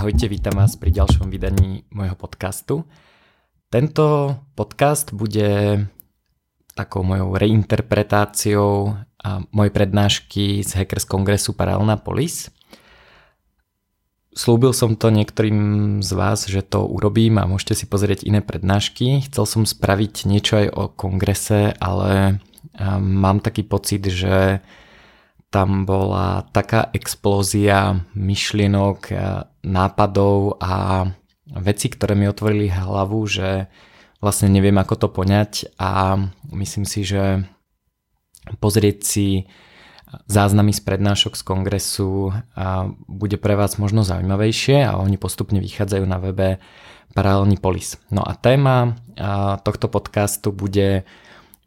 Ahojte, vítam vás pri ďalšom vydaní môjho podcastu. Tento podcast bude takou mojou reinterpretáciou mojej prednášky z Hackers Kongresu Paralelná Polis. Slúbil som to niektorým z vás, že to urobím a môžete si pozrieť iné prednášky. Chcel som spraviť niečo aj o kongrese, ale mám taký pocit, že tam bola taká explózia myšlienok, nápadov a veci, ktoré mi otvorili hlavu, že vlastne neviem ako to poňať a myslím si, že pozrieť si záznamy z prednášok z kongresu bude pre vás možno zaujímavejšie a oni postupne vychádzajú na webe Paralelný polis. No a téma tohto podcastu bude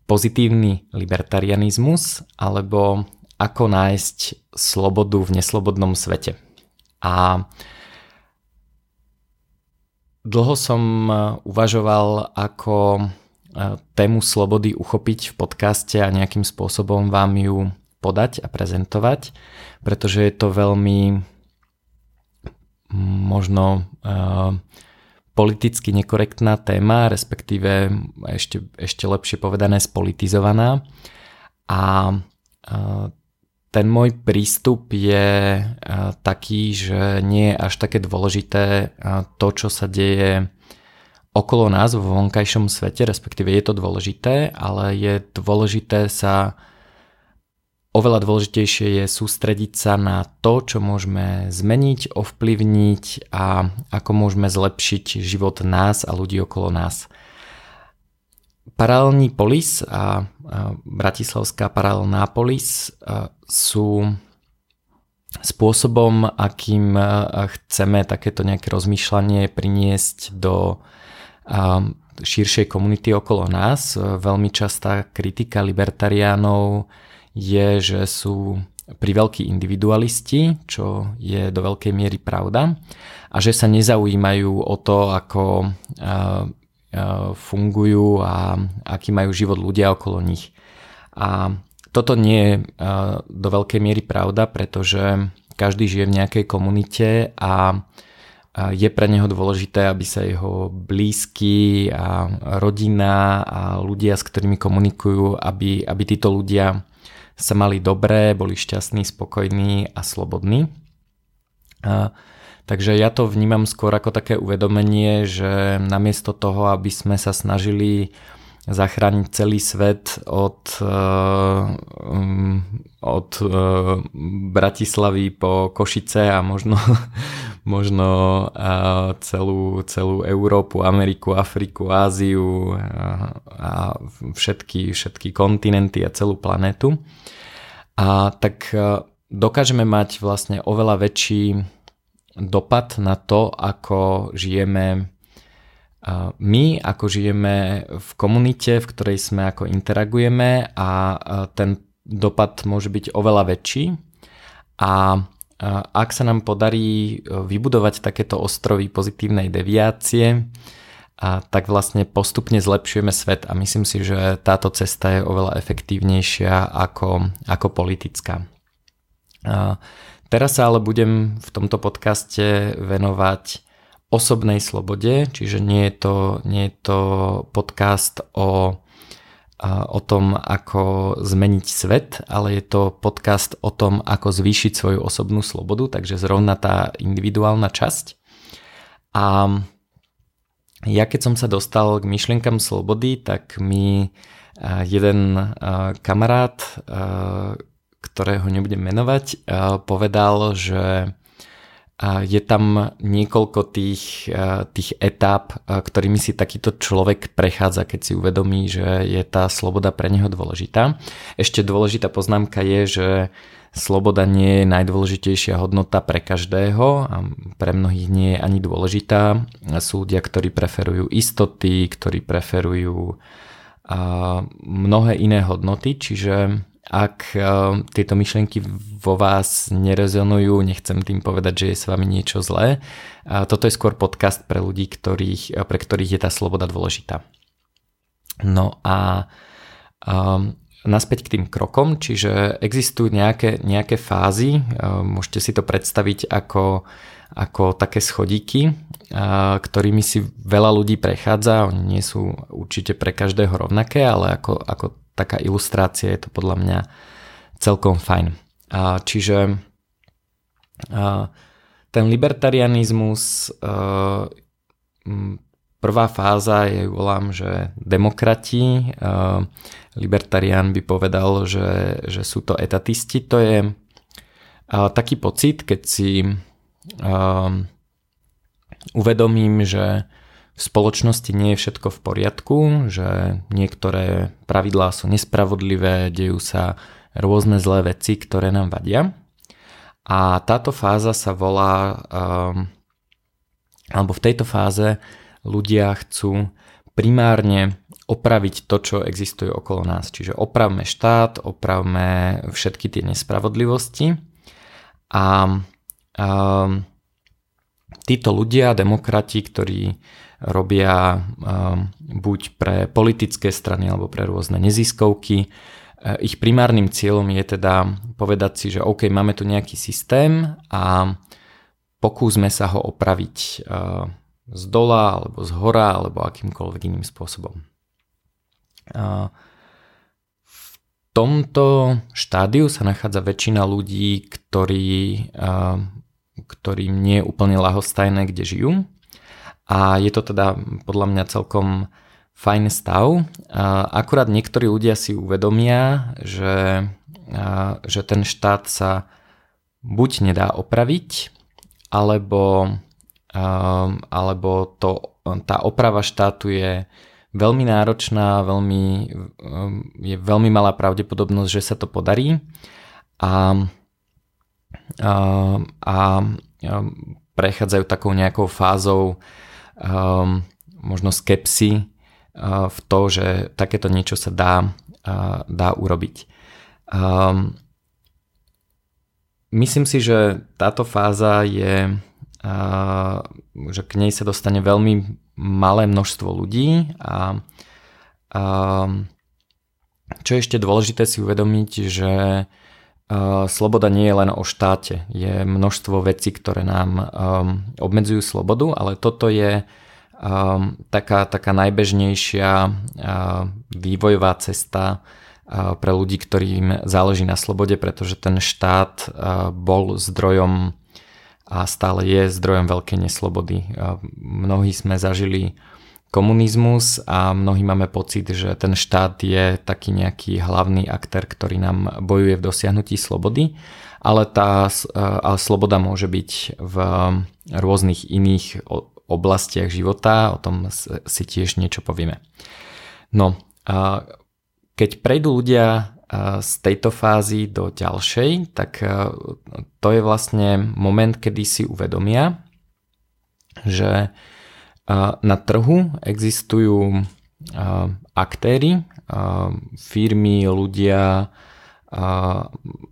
pozitívny libertarianizmus alebo ako nájsť slobodu v neslobodnom svete. A dlho som e, uvažoval, ako e, tému slobody uchopiť v podcaste a nejakým spôsobom vám ju podať a prezentovať, pretože je to veľmi možno uh, politicky nekorektná téma, respektíve ešte, ešte lepšie povedané spolitizovaná. A ten môj prístup je taký, že nie je až také dôležité to, čo sa deje okolo nás vo vonkajšom svete, respektíve je to dôležité, ale je dôležité sa oveľa dôležitejšie je sústrediť sa na to, čo môžeme zmeniť, ovplyvniť a ako môžeme zlepšiť život nás a ľudí okolo nás. Paralelný polis a Bratislavská paralelná polis sú spôsobom, akým chceme takéto nejaké rozmýšľanie priniesť do širšej komunity okolo nás. Veľmi častá kritika libertariánov je, že sú pri veľkí individualisti, čo je do veľkej miery pravda, a že sa nezaujímajú o to, ako fungujú a aký majú život ľudia okolo nich. A toto nie je do veľkej miery pravda, pretože každý žije v nejakej komunite a je pre neho dôležité, aby sa jeho blízky a rodina a ľudia, s ktorými komunikujú, aby, aby títo ľudia sa mali dobré, boli šťastní, spokojní a slobodní. Takže ja to vnímam skôr ako také uvedomenie, že namiesto toho, aby sme sa snažili zachrániť celý svet od, eh, um, od eh, Bratislavy po Košice a možno, možno eh, celú, celú Európu, Ameriku, Afriku, Áziu a všetky, všetky kontinenty a celú planetu. A tak dokážeme mať vlastne oveľa väčší dopad na to, ako žijeme my, ako žijeme v komunite, v ktorej sme, ako interagujeme a ten dopad môže byť oveľa väčší. A ak sa nám podarí e, vybudovať takéto ostrovy pozitívnej deviácie, a tak vlastne postupne zlepšujeme svet a myslím si, že táto cesta je oveľa efektívnejšia ako, ako politická. Teraz sa ale budem v tomto podcaste venovať osobnej slobode, čiže nie je to, nie je to podcast o, o tom, ako zmeniť svet, ale je to podcast o tom, ako zvýšiť svoju osobnú slobodu, takže zrovna tá individuálna časť. A ja keď som sa dostal k myšlienkam slobody, tak mi jeden kamarát ktorého nebudem menovať, povedal, že je tam niekoľko tých, tých etáp, ktorými si takýto človek prechádza, keď si uvedomí, že je tá sloboda pre neho dôležitá. Ešte dôležitá poznámka je, že sloboda nie je najdôležitejšia hodnota pre každého a pre mnohých nie je ani dôležitá. Sú ľudia, ktorí preferujú istoty, ktorí preferujú mnohé iné hodnoty, čiže ak uh, tieto myšlienky vo vás nerezonujú, nechcem tým povedať, že je s vami niečo zlé. Toto je skôr podcast pre ľudí, ktorých, uh, pre ktorých je tá sloboda dôležitá. No a um, naspäť k tým krokom, čiže existujú nejaké, nejaké fázy, môžete si to predstaviť ako, ako také schodíky, ktorými si veľa ľudí prechádza, oni nie sú určite pre každého rovnaké, ale ako, ako taká ilustrácia je to podľa mňa celkom fajn. Čiže ten libertarianizmus Prvá fáza je, volám, že demokrati. Libertarián by povedal, že, že sú to etatisti. To je taký pocit, keď si uvedomím, že v spoločnosti nie je všetko v poriadku, že niektoré pravidlá sú nespravodlivé, dejú sa rôzne zlé veci, ktoré nám vadia. A táto fáza sa volá, alebo v tejto fáze ľudia chcú primárne opraviť to, čo existuje okolo nás. Čiže opravme štát, opravme všetky tie nespravodlivosti a, a títo ľudia, demokrati, ktorí robia a, buď pre politické strany alebo pre rôzne neziskovky, ich primárnym cieľom je teda povedať si, že OK, máme tu nejaký systém a pokúsme sa ho opraviť z dola, alebo z hora, alebo akýmkoľvek iným spôsobom. V tomto štádiu sa nachádza väčšina ľudí, ktorí, ktorým nie je úplne lahostajné, kde žijú. A je to teda podľa mňa celkom fajn stav. Akurát niektorí ľudia si uvedomia, že, že ten štát sa buď nedá opraviť, alebo alebo to, tá oprava štátu je veľmi náročná, veľmi, je veľmi malá pravdepodobnosť, že sa to podarí a, a, a prechádzajú takou nejakou fázou um, možno skepsy v to, že takéto niečo sa dá, dá urobiť. Myslím si, že táto fáza je že k nej sa dostane veľmi malé množstvo ľudí a, a čo je ešte dôležité si uvedomiť, že sloboda nie je len o štáte. Je množstvo vecí, ktoré nám um, obmedzujú slobodu, ale toto je um, taká, taká najbežnejšia uh, vývojová cesta uh, pre ľudí, ktorým záleží na slobode, pretože ten štát uh, bol zdrojom a stále je zdrojom veľkej neslobody. Mnohí sme zažili komunizmus a mnohí máme pocit, že ten štát je taký nejaký hlavný aktér, ktorý nám bojuje v dosiahnutí slobody, ale tá ale sloboda môže byť v rôznych iných oblastiach života, o tom si tiež niečo povieme. No, keď prejdú ľudia z tejto fázy do ďalšej, tak e, to je vlastne moment, kedy si uvedomia, že e, na trhu existujú aktéry, firmy, ľudia,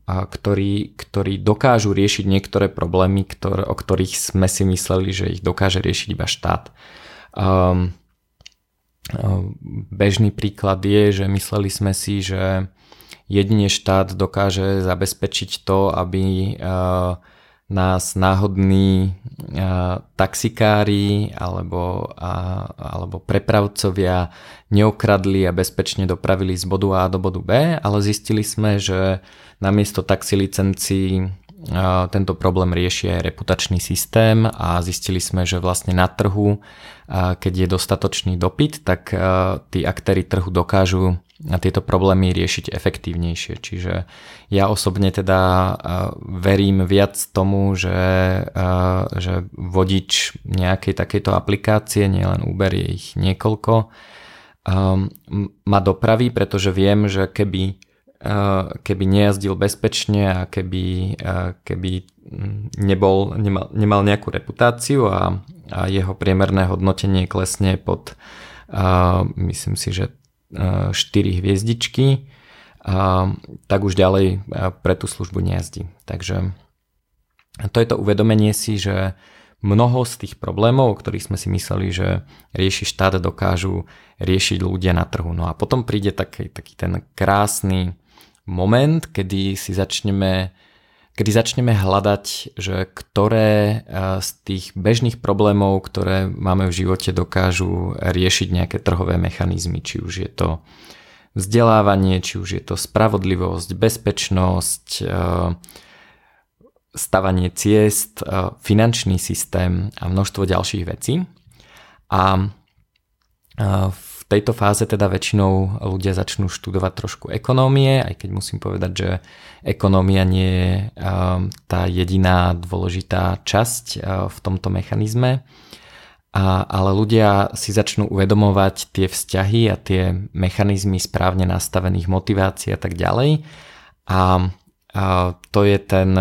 ktorí, ktorí dokážu riešiť niektoré problémy, ktoré, o ktorých sme si mysleli, že ich dokáže riešiť iba štát. Bežný príklad je, že mysleli sme si, že jedine štát dokáže zabezpečiť to, aby eh, nás náhodní eh, taxikári alebo, alebo prepravcovia neokradli a bezpečne dopravili z bodu A do bodu B, ale zistili sme, že namiesto taxi licencií eh, tento problém rieši aj reputačný systém a zistili sme, že vlastne na trhu, keď je dostatočný dopyt, tak tí aktéry trhu dokážu a tieto problémy riešiť efektívnejšie. Čiže ja osobne teda verím viac tomu, že, že vodič nejakej takejto aplikácie, nielen Uber, je ich niekoľko, ma dopraví, pretože viem, že keby keby nejazdil bezpečne a keby, keby nebol, nemal, nemal nejakú reputáciu a, a jeho priemerné hodnotenie klesne pod myslím si, že 4 hviezdičky, tak už ďalej pre tú službu nejazdí. Takže to je to uvedomenie si, že mnoho z tých problémov, o ktorých sme si mysleli, že rieši štát, dokážu riešiť ľudia na trhu. No a potom príde taký, taký ten krásny moment, kedy si začneme kedy začneme hľadať, že ktoré z tých bežných problémov, ktoré máme v živote, dokážu riešiť nejaké trhové mechanizmy, či už je to vzdelávanie, či už je to spravodlivosť, bezpečnosť, stavanie ciest, e, finančný systém a množstvo ďalších vecí. A v tejto fáze teda väčšinou ľudia začnú študovať trošku ekonómie, aj keď musím povedať, že ekonómia nie je e, tá jediná dôležitá časť v tomto mechanizme. A, ale ľudia si začnú uvedomovať tie vzťahy a tie mechanizmy správne nastavených motivácií a tak ďalej. A a to je ten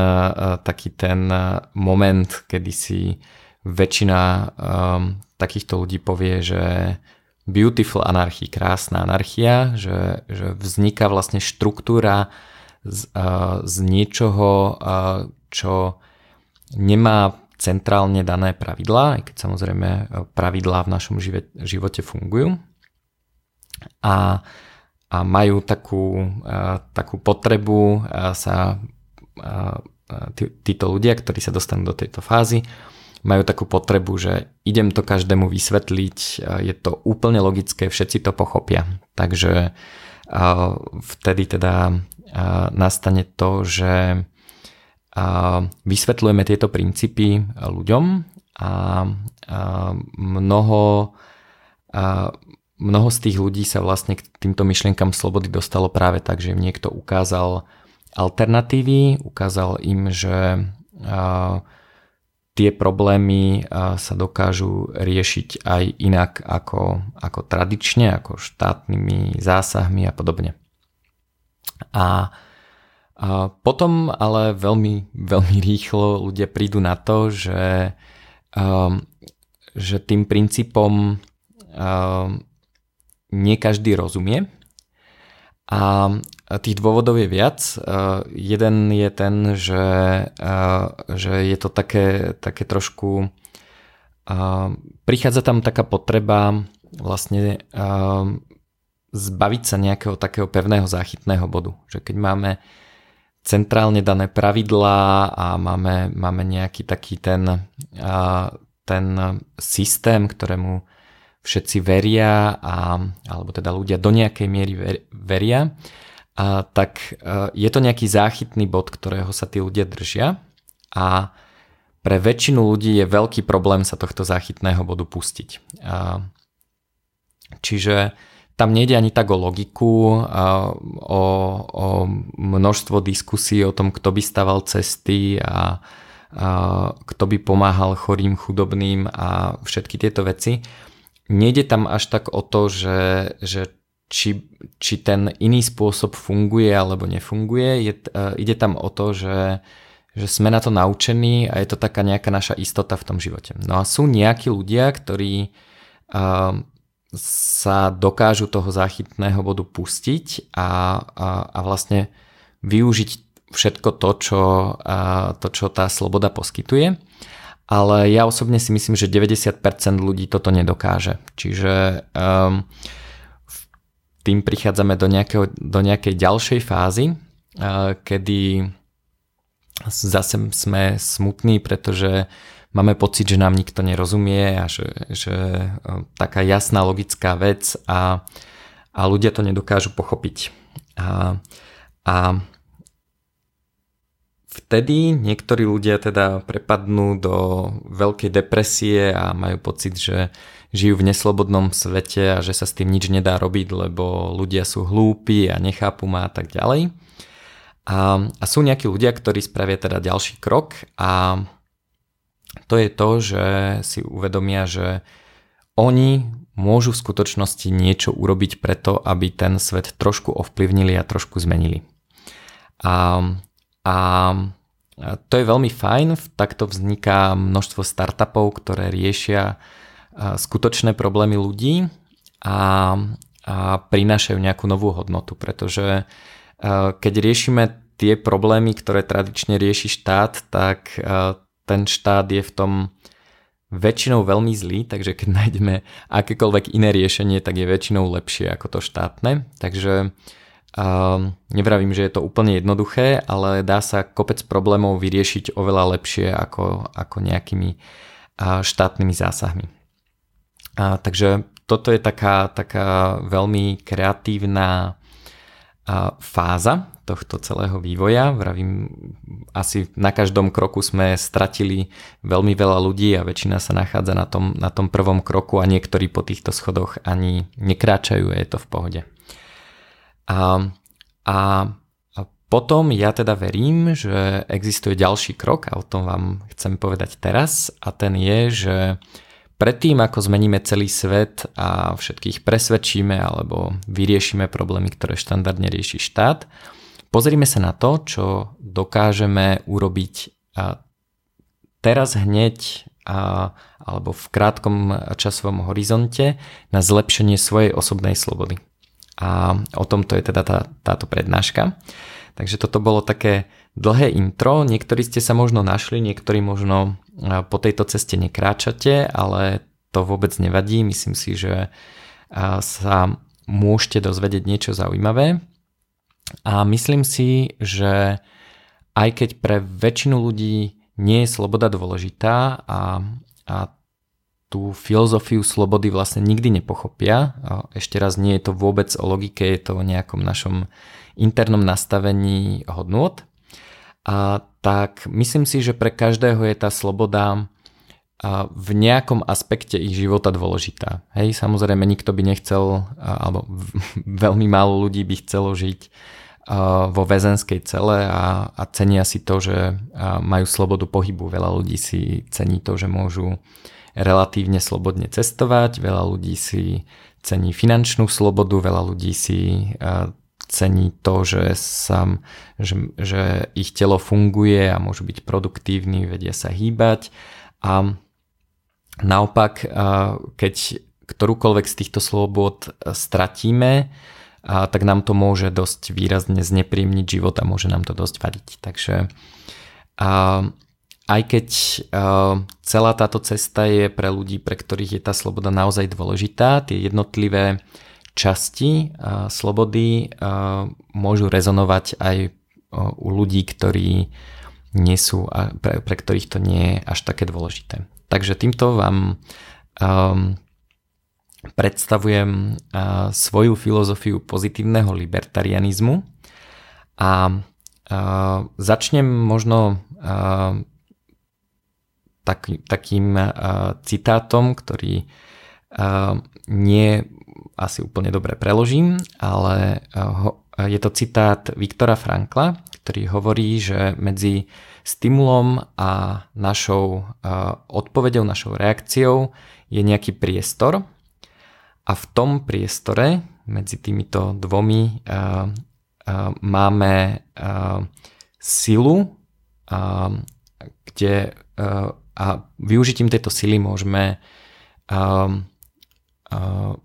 taký ten moment, kedy si väčšina um, takýchto ľudí povie, že beautiful anarchy, krásna anarchia, že, že vzniká vlastne štruktúra z, uh, z niečoho, uh, čo nemá centrálne dané pravidlá, aj keď samozrejme pravidlá v našom živote fungujú. A a majú takú, takú potrebu sa tí, títo ľudia, ktorí sa dostanú do tejto fázy, majú takú potrebu, že idem to každému vysvetliť, je to úplne logické, všetci to pochopia. Takže vtedy teda nastane to, že vysvetľujeme tieto princípy ľuďom a mnoho mnoho z tých ľudí sa vlastne k týmto myšlienkam slobody dostalo práve tak, že im niekto ukázal alternatívy, ukázal im, že tie problémy sa dokážu riešiť aj inak ako, ako tradične, ako štátnymi zásahmi a podobne. A, a potom ale veľmi, veľmi rýchlo ľudia prídu na to, že, um, že tým princípom um, nie každý rozumie. A tých dôvodov je viac. Jeden je ten, že, že je to také, také trošku... Prichádza tam taká potreba vlastne zbaviť sa nejakého takého pevného záchytného bodu. Že keď máme centrálne dané pravidlá a máme, máme nejaký taký ten, ten systém, ktorému všetci veria, a, alebo teda ľudia do nejakej miery veria, a, tak a, e, je to nejaký záchytný bod, ktorého sa tí ľudia držia a pre väčšinu ľudí je veľký problém sa tohto záchytného bodu pustiť. A, čiže tam nejde ani tak o logiku, a, o, o množstvo diskusí o tom, kto by staval cesty a, a kto by pomáhal chorým, chudobným a všetky tieto veci nejde tam až tak o to, že, že či, či ten iný spôsob funguje alebo nefunguje. Je, uh, ide tam o to, že, že sme na to naučení a je to taká nejaká naša istota v tom živote. No a sú nejakí ľudia, ktorí uh, sa dokážu toho záchytného bodu pustiť a, a, a vlastne využiť všetko to čo, uh, to, čo tá sloboda poskytuje ale ja osobne si myslím, že 90% ľudí toto nedokáže. Čiže um, tým prichádzame do, nejakého, do nejakej ďalšej fázy, kedy zase sme smutní, pretože máme pocit, že nám nikto nerozumie a že, že uh, taká jasná logická vec a, a ľudia to nedokážu pochopiť. A, a Vtedy niektorí ľudia teda prepadnú do veľkej depresie a majú pocit, že žijú v neslobodnom svete a že sa s tým nič nedá robiť, lebo ľudia sú hlúpi a nechápu ma a tak ďalej. A, a sú nejakí ľudia, ktorí spravia teda ďalší krok a to je to, že si uvedomia, že oni môžu v skutočnosti niečo urobiť preto, aby ten svet trošku ovplyvnili a trošku zmenili. A a to je veľmi fajn, takto vzniká množstvo startupov, ktoré riešia skutočné problémy ľudí a, a prinášajú nejakú novú hodnotu, pretože keď riešime tie problémy, ktoré tradične rieši štát, tak ten štát je v tom väčšinou veľmi zlý, takže keď nájdeme akékoľvek iné riešenie, tak je väčšinou lepšie ako to štátne. Takže uh, nevravím, že je to úplne jednoduché, ale dá sa kopec problémov vyriešiť oveľa lepšie ako, ako nejakými štátnymi zásahmi. Uh, takže toto je taká, taká veľmi kreatívna uh, fáza tohto celého vývoja. Vravím, asi na každom kroku sme stratili veľmi veľa ľudí a väčšina sa nachádza na tom, na tom prvom kroku a niektorí po týchto schodoch ani nekráčajú a je to v pohode. A, a, a potom ja teda verím, že existuje ďalší krok a o tom vám chcem povedať teraz a ten je, že predtým ako zmeníme celý svet a všetkých presvedčíme alebo vyriešime problémy, ktoré štandardne rieši štát, Pozrime sa na to, čo dokážeme urobiť teraz hneď alebo v krátkom časovom horizonte na zlepšenie svojej osobnej slobody. A o tomto je teda tá, táto prednáška. Takže toto bolo také dlhé intro. Niektorí ste sa možno našli, niektorí možno po tejto ceste nekráčate, ale to vôbec nevadí. Myslím si, že sa môžete dozvedieť niečo zaujímavé. A myslím si, že aj keď pre väčšinu ľudí nie je sloboda dôležitá a, a tú filozofiu slobody vlastne nikdy nepochopia. Ešte raz, nie je to vôbec o logike, je to o nejakom našom internom nastavení hodnôt. A tak myslím si, že pre každého je tá sloboda v nejakom aspekte ich života dôležitá. Hej, samozrejme nikto by nechcel, alebo veľmi málo ľudí by chcelo žiť vo väzenskej cele a, a cenia si to, že majú slobodu pohybu. Veľa ľudí si cení to, že môžu relatívne slobodne cestovať, veľa ľudí si cení finančnú slobodu, veľa ľudí si cení to, že, sa, že, že ich telo funguje a môžu byť produktívni, vedia sa hýbať. A naopak, keď ktorúkoľvek z týchto slobod stratíme, a tak nám to môže dosť výrazne znepríjemniť život a môže nám to dosť vadiť. Takže aj keď a, celá táto cesta je pre ľudí, pre ktorých je tá sloboda naozaj dôležitá, tie jednotlivé časti slobody môžu rezonovať aj u ľudí, ktorí nie sú, pre, pre ktorých to nie je až také dôležité. Takže týmto vám um, predstavujem svoju filozofiu pozitívneho libertarianizmu a začnem možno tak, takým citátom, ktorý nie asi úplne dobre preložím, ale je to citát Viktora Frankla, ktorý hovorí, že medzi stimulom a našou odpovedou, našou reakciou je nejaký priestor, a v tom priestore medzi týmito dvomi uh, máme silu, kde a využitím tejto sily môžeme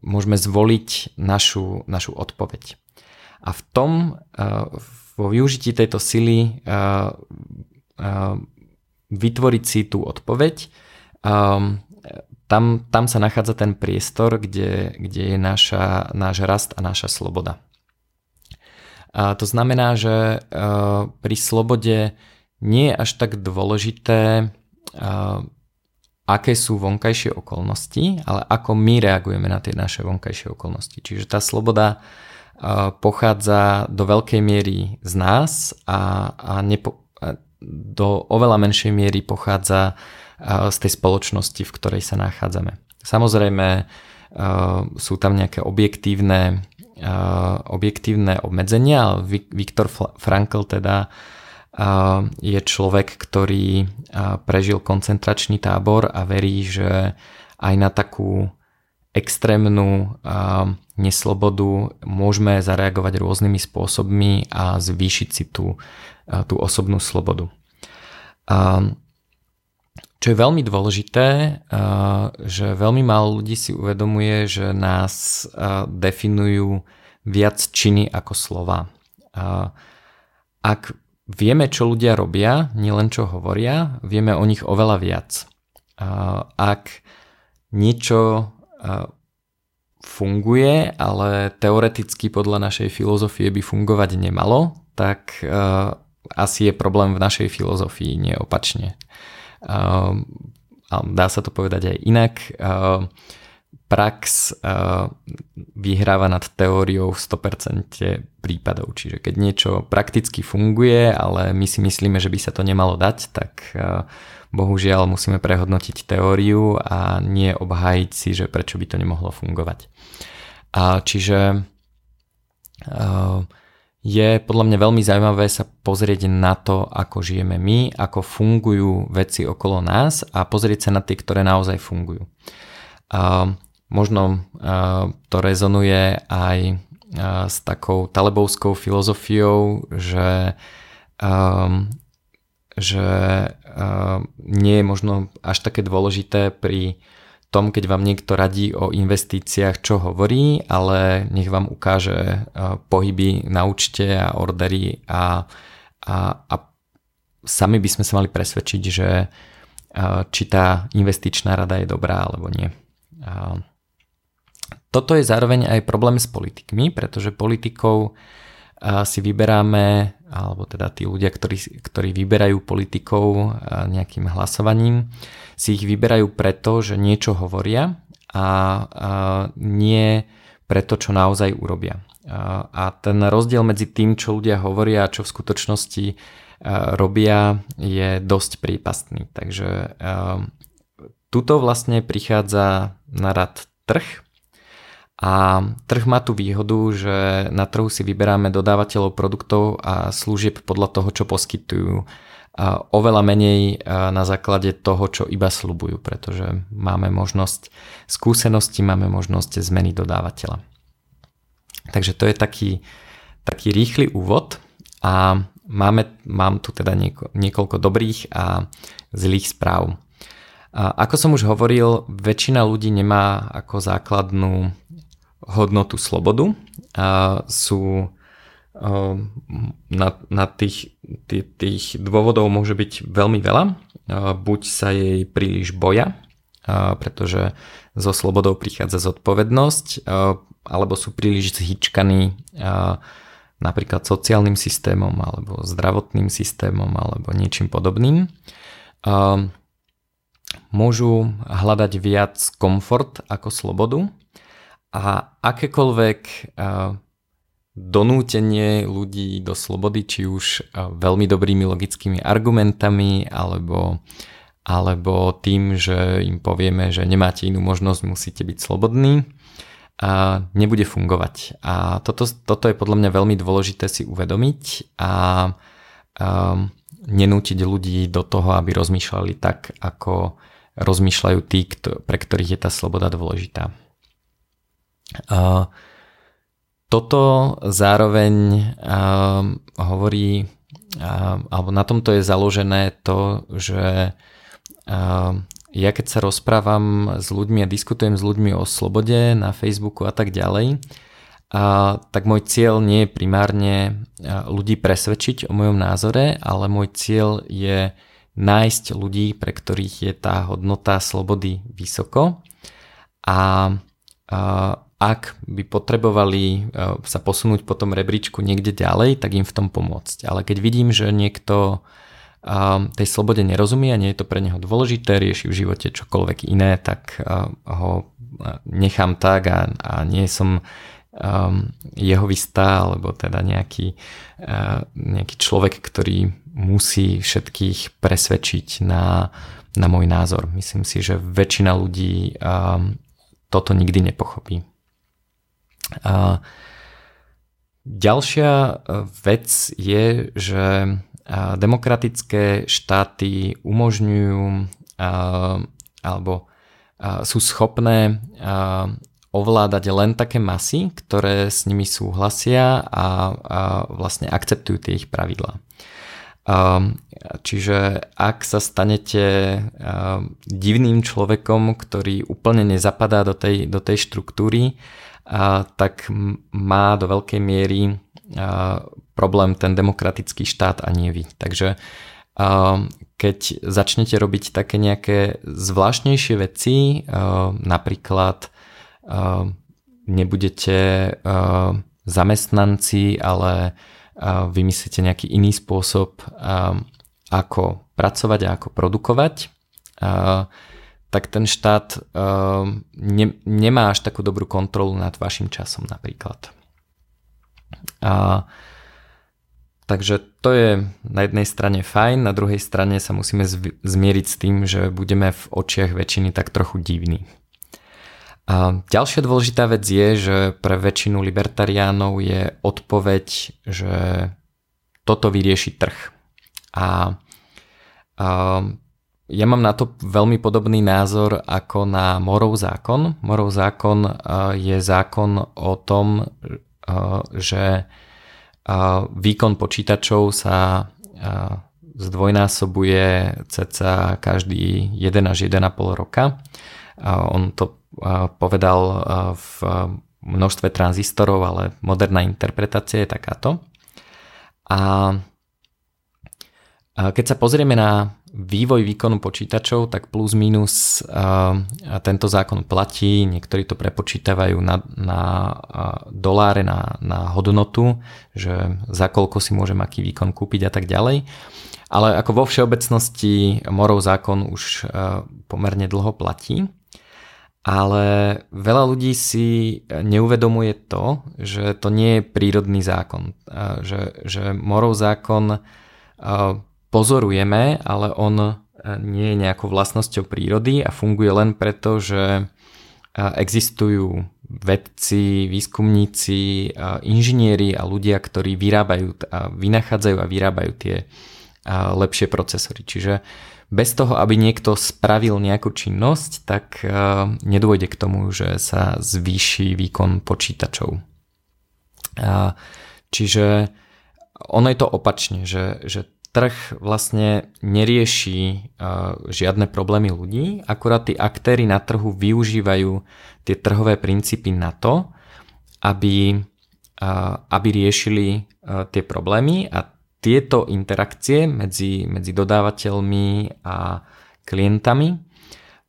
môžeme zvoliť našu, našu odpoveď. A v tom, uh, vo využití tejto sily uh, uh, vytvoriť si tú odpoveď, tam, tam sa nachádza ten priestor, kde, kde je naša, náš rast a naša sloboda. A to znamená, že pri slobode nie je až tak dôležité, aké sú vonkajšie okolnosti, ale ako my reagujeme na tie naše vonkajšie okolnosti. Čiže tá sloboda uh, pochádza do veľkej miery z nás a, a nepo, do oveľa menšej miery pochádza z tej spoločnosti, v ktorej sa nachádzame. Samozrejme sú tam nejaké objektívne, objektívne obmedzenia, ale Viktor Frankl teda je človek, ktorý prežil koncentračný tábor a verí, že aj na takú extrémnu neslobodu môžeme zareagovať rôznymi spôsobmi a zvýšiť si tú, tú osobnú slobodu. Čo je veľmi dôležité, že veľmi málo ľudí si uvedomuje, že nás definujú viac činy ako slova. Ak vieme, čo ľudia robia, nielen čo hovoria, vieme o nich oveľa viac. ak niečo funguje, ale teoreticky podľa našej filozofie by fungovať nemalo, tak asi je problém v našej filozofii, nie opačne. Dá sa to povedať aj inak prax uh, vyhráva nad teóriou v 100% prípadov. Čiže keď niečo prakticky funguje, ale my si myslíme, že by sa to nemalo dať, tak uh, bohužiaľ musíme prehodnotiť teóriu a nie obhájiť si, že prečo by to nemohlo fungovať. A čiže uh, je podľa mňa veľmi zaujímavé sa pozrieť na to, ako žijeme my, ako fungujú veci okolo nás a pozrieť sa na tie, ktoré naozaj fungujú. Možno to rezonuje aj s takou talebovskou filozofiou, že, že nie je možno až také dôležité pri tom, keď vám niekto radí o investíciách, čo hovorí, ale nech vám ukáže pohyby na účte a ordery a, a, a sami by sme sa mali presvedčiť, že či tá investičná rada je dobrá alebo nie. Toto je zároveň aj problém s politikmi, pretože politikov si vyberáme, alebo teda tí ľudia, ktorí, ktorí vyberajú politikov nejakým hlasovaním, si ich vyberajú preto, že niečo hovoria a nie preto, čo naozaj urobia. A ten rozdiel medzi tým, čo ľudia hovoria a čo v skutočnosti robia, je dosť prípastný. Takže tuto vlastne prichádza na rad trh, a trh má tú výhodu, že na trhu si vyberáme dodávateľov produktov a služieb podľa toho, čo poskytujú. A oveľa menej na základe toho, čo iba slubujú, pretože máme možnosť skúsenosti, máme možnosť zmeny dodávateľa. Takže to je taký, taký rýchly úvod a máme, mám tu teda nieko, niekoľko dobrých a zlých správ. A ako som už hovoril, väčšina ľudí nemá ako základnú hodnotu slobodu a sú na, na tých, tých, tých dôvodov môže byť veľmi veľa. Buď sa jej príliš boja, pretože so slobodou prichádza zodpovednosť, alebo sú príliš zhyčkaní napríklad sociálnym systémom, alebo zdravotným systémom, alebo niečím podobným. Môžu hľadať viac komfort ako slobodu, a akékoľvek donútenie ľudí do slobody, či už veľmi dobrými logickými argumentami, alebo, alebo tým, že im povieme, že nemáte inú možnosť, musíte byť slobodní, a nebude fungovať. A toto, toto je podľa mňa veľmi dôležité si uvedomiť a, a nenútiť ľudí do toho, aby rozmýšľali tak, ako rozmýšľajú tí, pre ktorých je tá sloboda dôležitá. Toto zároveň hovorí, alebo na tomto je založené to, že ja keď sa rozprávam s ľuďmi a diskutujem s ľuďmi o slobode na Facebooku a tak ďalej, a, tak môj cieľ nie je primárne ľudí presvedčiť o mojom názore, ale môj cieľ je nájsť ľudí, pre ktorých je tá hodnota slobody vysoko a, a ak by potrebovali e, sa posunúť po tom rebríčku niekde ďalej, tak im v tom pomôcť. Ale keď vidím, že niekto e, tej slobode nerozumie a nie je to pre neho dôležité, rieši v živote čokoľvek iné, tak e, ho nechám tak a, a nie som jeho vystá, alebo teda nejaký, nejaký človek, ktorý musí všetkých presvedčiť na, na môj názor. Myslím si, že väčšina ľudí toto nikdy nepochopí. A ďalšia e, vec je, že e, demokratické štáty umožňujú alebo sú schopné ovládať len také masy, ktoré s nimi súhlasia a, vlastne akceptujú tie ich pravidlá. Čiže ak sa stanete divným človekom, ktorý úplne nezapadá do tej, do tej štruktúry, tak má do veľkej miery problém ten demokratický štát a nie vy. Takže keď začnete robiť také nejaké zvláštnejšie veci, napríklad nebudete zamestnanci, ale vymyslíte nejaký iný spôsob, ako pracovať a ako produkovať, tak ten štát ne, nemá až takú dobrú kontrolu nad vašim časom napríklad. A, takže to je na jednej strane fajn, na druhej strane sa musíme zmieriť s tým, že budeme v očiach väčšiny tak trochu divní. A ďalšia dôležitá vec je, že pre väčšinu libertariánov je odpoveď, že toto vyrieši trh. A, a ja mám na to veľmi podobný názor ako na Morov zákon. Morov zákon je zákon o tom, že výkon počítačov sa zdvojnásobuje cca každý 1 až 1,5 roka. On to povedal v množstve tranzistorov, ale moderná interpretácia je takáto. A keď sa pozrieme na vývoj výkonu počítačov, tak plus minus tento zákon platí, niektorí to prepočítavajú na, na doláre, na, na hodnotu, že za koľko si môžem aký výkon kúpiť a tak ďalej. Ale ako vo všeobecnosti Morov zákon už pomerne dlho platí ale veľa ľudí si neuvedomuje to, že to nie je prírodný zákon. Že, že morov zákon pozorujeme, ale on nie je nejakou vlastnosťou prírody a funguje len preto, že existujú vedci, výskumníci, inžinieri a ľudia, ktorí vyrábajú, vynachádzajú a vyrábajú tie lepšie procesory. Čiže bez toho, aby niekto spravil nejakú činnosť, tak nedôjde k tomu, že sa zvýši výkon počítačov. Čiže ono je to opačne, že, že trh vlastne nerieši eh, žiadne problémy ľudí, akurát tí aktéry na trhu využívajú tie trhové princípy na to, aby, eh, aby riešili tie problémy a tieto interakcie medzi, medzi dodávateľmi a klientami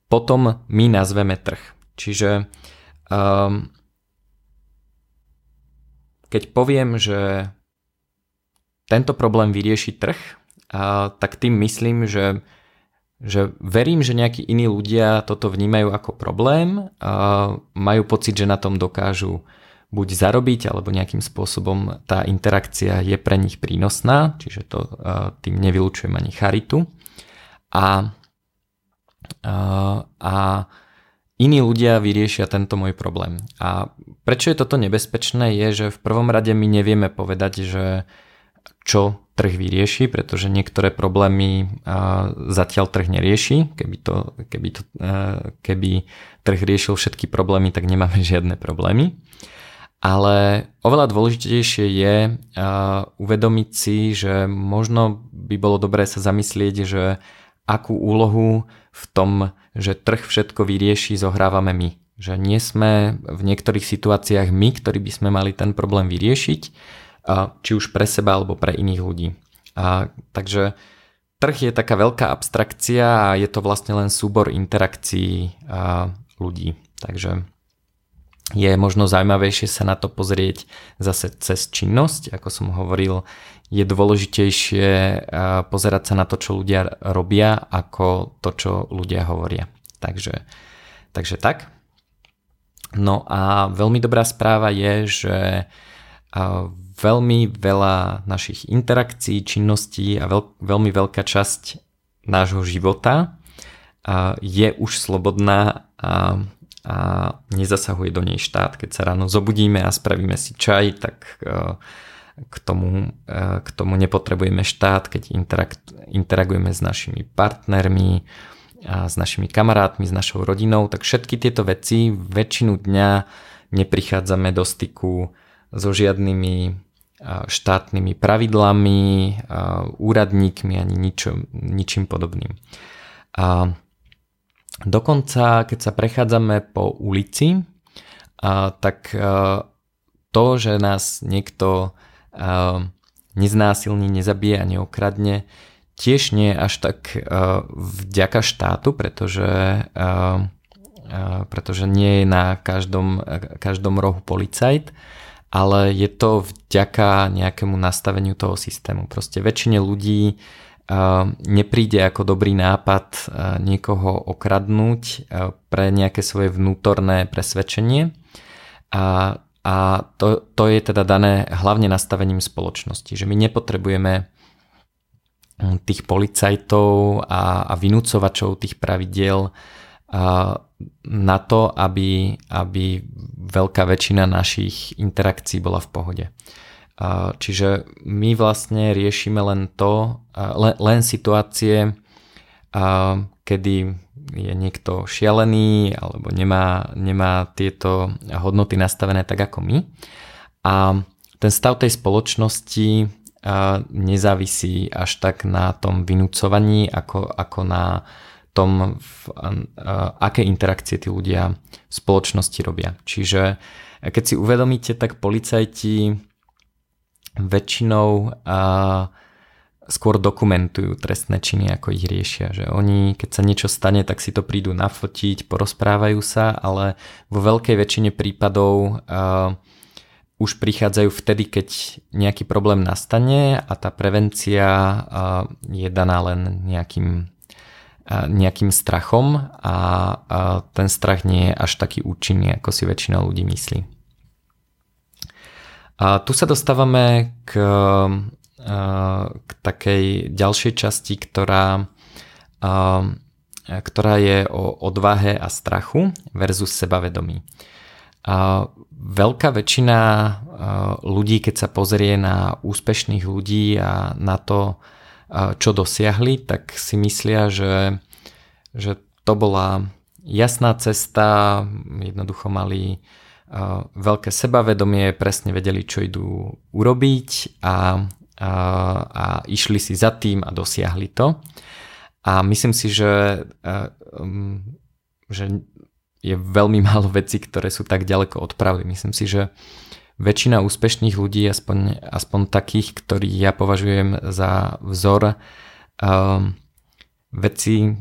potom my nazveme trh. Čiže um, keď poviem, že tento problém vyrieši trh, a, tak tým myslím, že, že verím, že nejakí iní ľudia toto vnímajú ako problém, a majú pocit, že na tom dokážu buď zarobiť, alebo nejakým spôsobom tá interakcia je pre nich prínosná, čiže to tým nevylučujem ani charitu. A, a iní ľudia vyriešia tento môj problém. A prečo je toto nebezpečné je, že v prvom rade my nevieme povedať, že čo trh vyrieši, pretože niektoré problémy zatiaľ trh nerieši. Keby, to, keby, to, keby trh riešil všetky problémy, tak nemáme žiadne problémy. Ale oveľa dôležitejšie je uvedomiť si, že možno by bolo dobré sa zamyslieť, že akú úlohu v tom, že trh všetko vyrieši, zohrávame my. Že nie sme v niektorých situáciách my, ktorí by sme mali ten problém vyriešiť, či už pre seba alebo pre iných ľudí. Uh, takže trh je taká veľká abstrakcia a je to vlastne len súbor interakcií uh, ľudí. Takže je možno zaujímavejšie sa na to pozrieť zase cez činnosť, ako som hovoril, je dôležitejšie pozerať sa na to, čo ľudia robia, ako to, čo ľudia hovoria. Takže, takže tak. No a veľmi dobrá správa je, že veľmi veľa našich interakcií, činností a veľ, veľmi veľká časť nášho života je už slobodná a a nezasahuje do nej štát. Keď sa ráno zobudíme a spravíme si čaj, tak e, k tomu, e, k tomu nepotrebujeme štát, keď interagujeme s našimi partnermi, a s našimi kamarátmi, s našou rodinou, tak všetky tieto veci väčšinu dňa neprichádzame do styku so žiadnymi štátnymi pravidlami, úradníkmi ani ničo, ničím podobným. A Dokonca, keď sa prechádzame po ulici, a, tak a, to, že nás niekto a, neznásilní, nezabije a neokradne, tiež nie až tak vďaka štátu, pretože, pretože nie je na každom, každom rohu policajt, ale je to vďaka nejakému nastaveniu toho systému. Proste väčšine ľudí nepríde ako dobrý nápad niekoho okradnúť pre nejaké svoje vnútorné presvedčenie. A, a to, to je teda dané hlavne nastavením spoločnosti, že my nepotrebujeme hm, tých policajtov a, a vynúcovačov tých pravidiel na to, aby, aby veľká väčšina našich interakcií bola v pohode. Čiže my vlastne riešime len to, len, len situácie, kedy je niekto šialený alebo nemá, nemá tieto hodnoty nastavené tak ako my. A ten stav tej spoločnosti nezávisí až tak na tom vynúcovaní, ako, ako na tom, v, aké interakcie tí ľudia v spoločnosti robia. Čiže keď si uvedomíte, tak policajti väčšinou a, skôr dokumentujú trestné činy, ako ich riešia. Že oni, keď sa niečo stane, tak si to prídu nafotiť, porozprávajú sa, ale vo veľkej väčšine prípadov a, už prichádzajú vtedy, keď nejaký problém nastane a tá prevencia a, je daná len nejakým nejakým strachom a ten strach nie je až taký účinný, ako si väčšina ľudí myslí. A tu sa dostávame k, k takej ďalšej časti, ktorá, ktorá je o odvahe a strachu versus sebavedomí. A veľká väčšina ľudí, keď sa pozrie na úspešných ľudí a na to, čo dosiahli, tak si myslia, že, že to bola jasná cesta, jednoducho mali veľké sebavedomie, presne vedeli, čo idú urobiť a, a, a išli si za tým a dosiahli to. A myslím si, že, um, že je veľmi málo vecí, ktoré sú tak ďaleko od pravdy. Myslím si, že väčšina úspešných ľudí, aspoň, aspoň takých, ktorých ja považujem za vzor, um, veci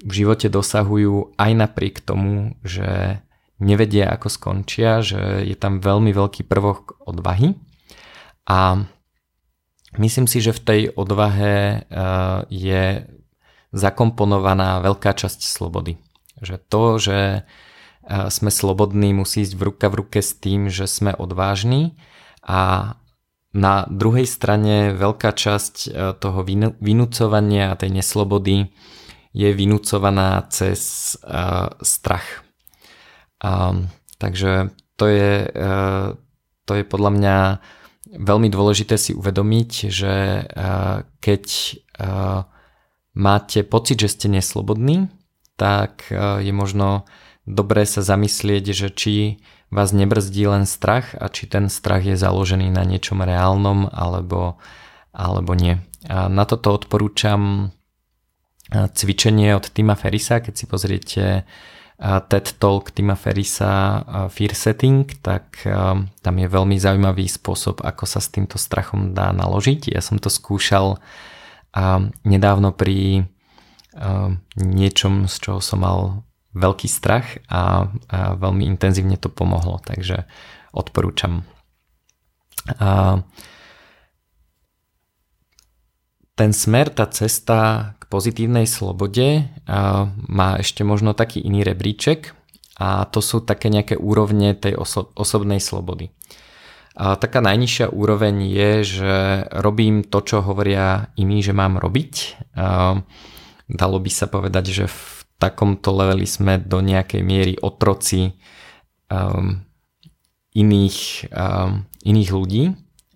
v živote dosahujú aj napriek tomu, že nevedia, ako skončia, že je tam veľmi veľký prvok odvahy a myslím si, že v tej odvahe uh, je zakomponovaná veľká časť slobody. Že to, že uh, sme slobodní, musí ísť v ruka v ruke s tým, že sme odvážni. A na druhej strane veľká časť uh, toho vynúcovania a tej neslobody je vynúcovaná cez strach. Um, takže to je, uh, to je podľa mňa veľmi dôležité si uvedomiť, že keď máte pocit, že ste neslobodní, tak je možno dobré sa zamyslieť, že či vás nebrzdí len strach a či ten strach je založený na niečom reálnom alebo, alebo nie. A na toto odporúčam cvičenie od Tima Ferisa, keď si pozriete TED Talk Tima Ferisa Fear Setting, tak tam je veľmi zaujímavý spôsob, ako sa s týmto strachom dá naložiť. Ja som to skúšal nedávno pri niečom, z čoho som mal veľký strach a veľmi intenzívne to pomohlo, takže odporúčam. Ten smer, tá cesta pozitívnej slobode má ešte možno taký iný rebríček a to sú také nejaké úrovne tej oso- osobnej slobody. A taká najnižšia úroveň je, že robím to, čo hovoria iní, že mám robiť. A dalo by sa povedať, že takomto leveli sme do nejakej miery otroci um, iných, um, iných ľudí.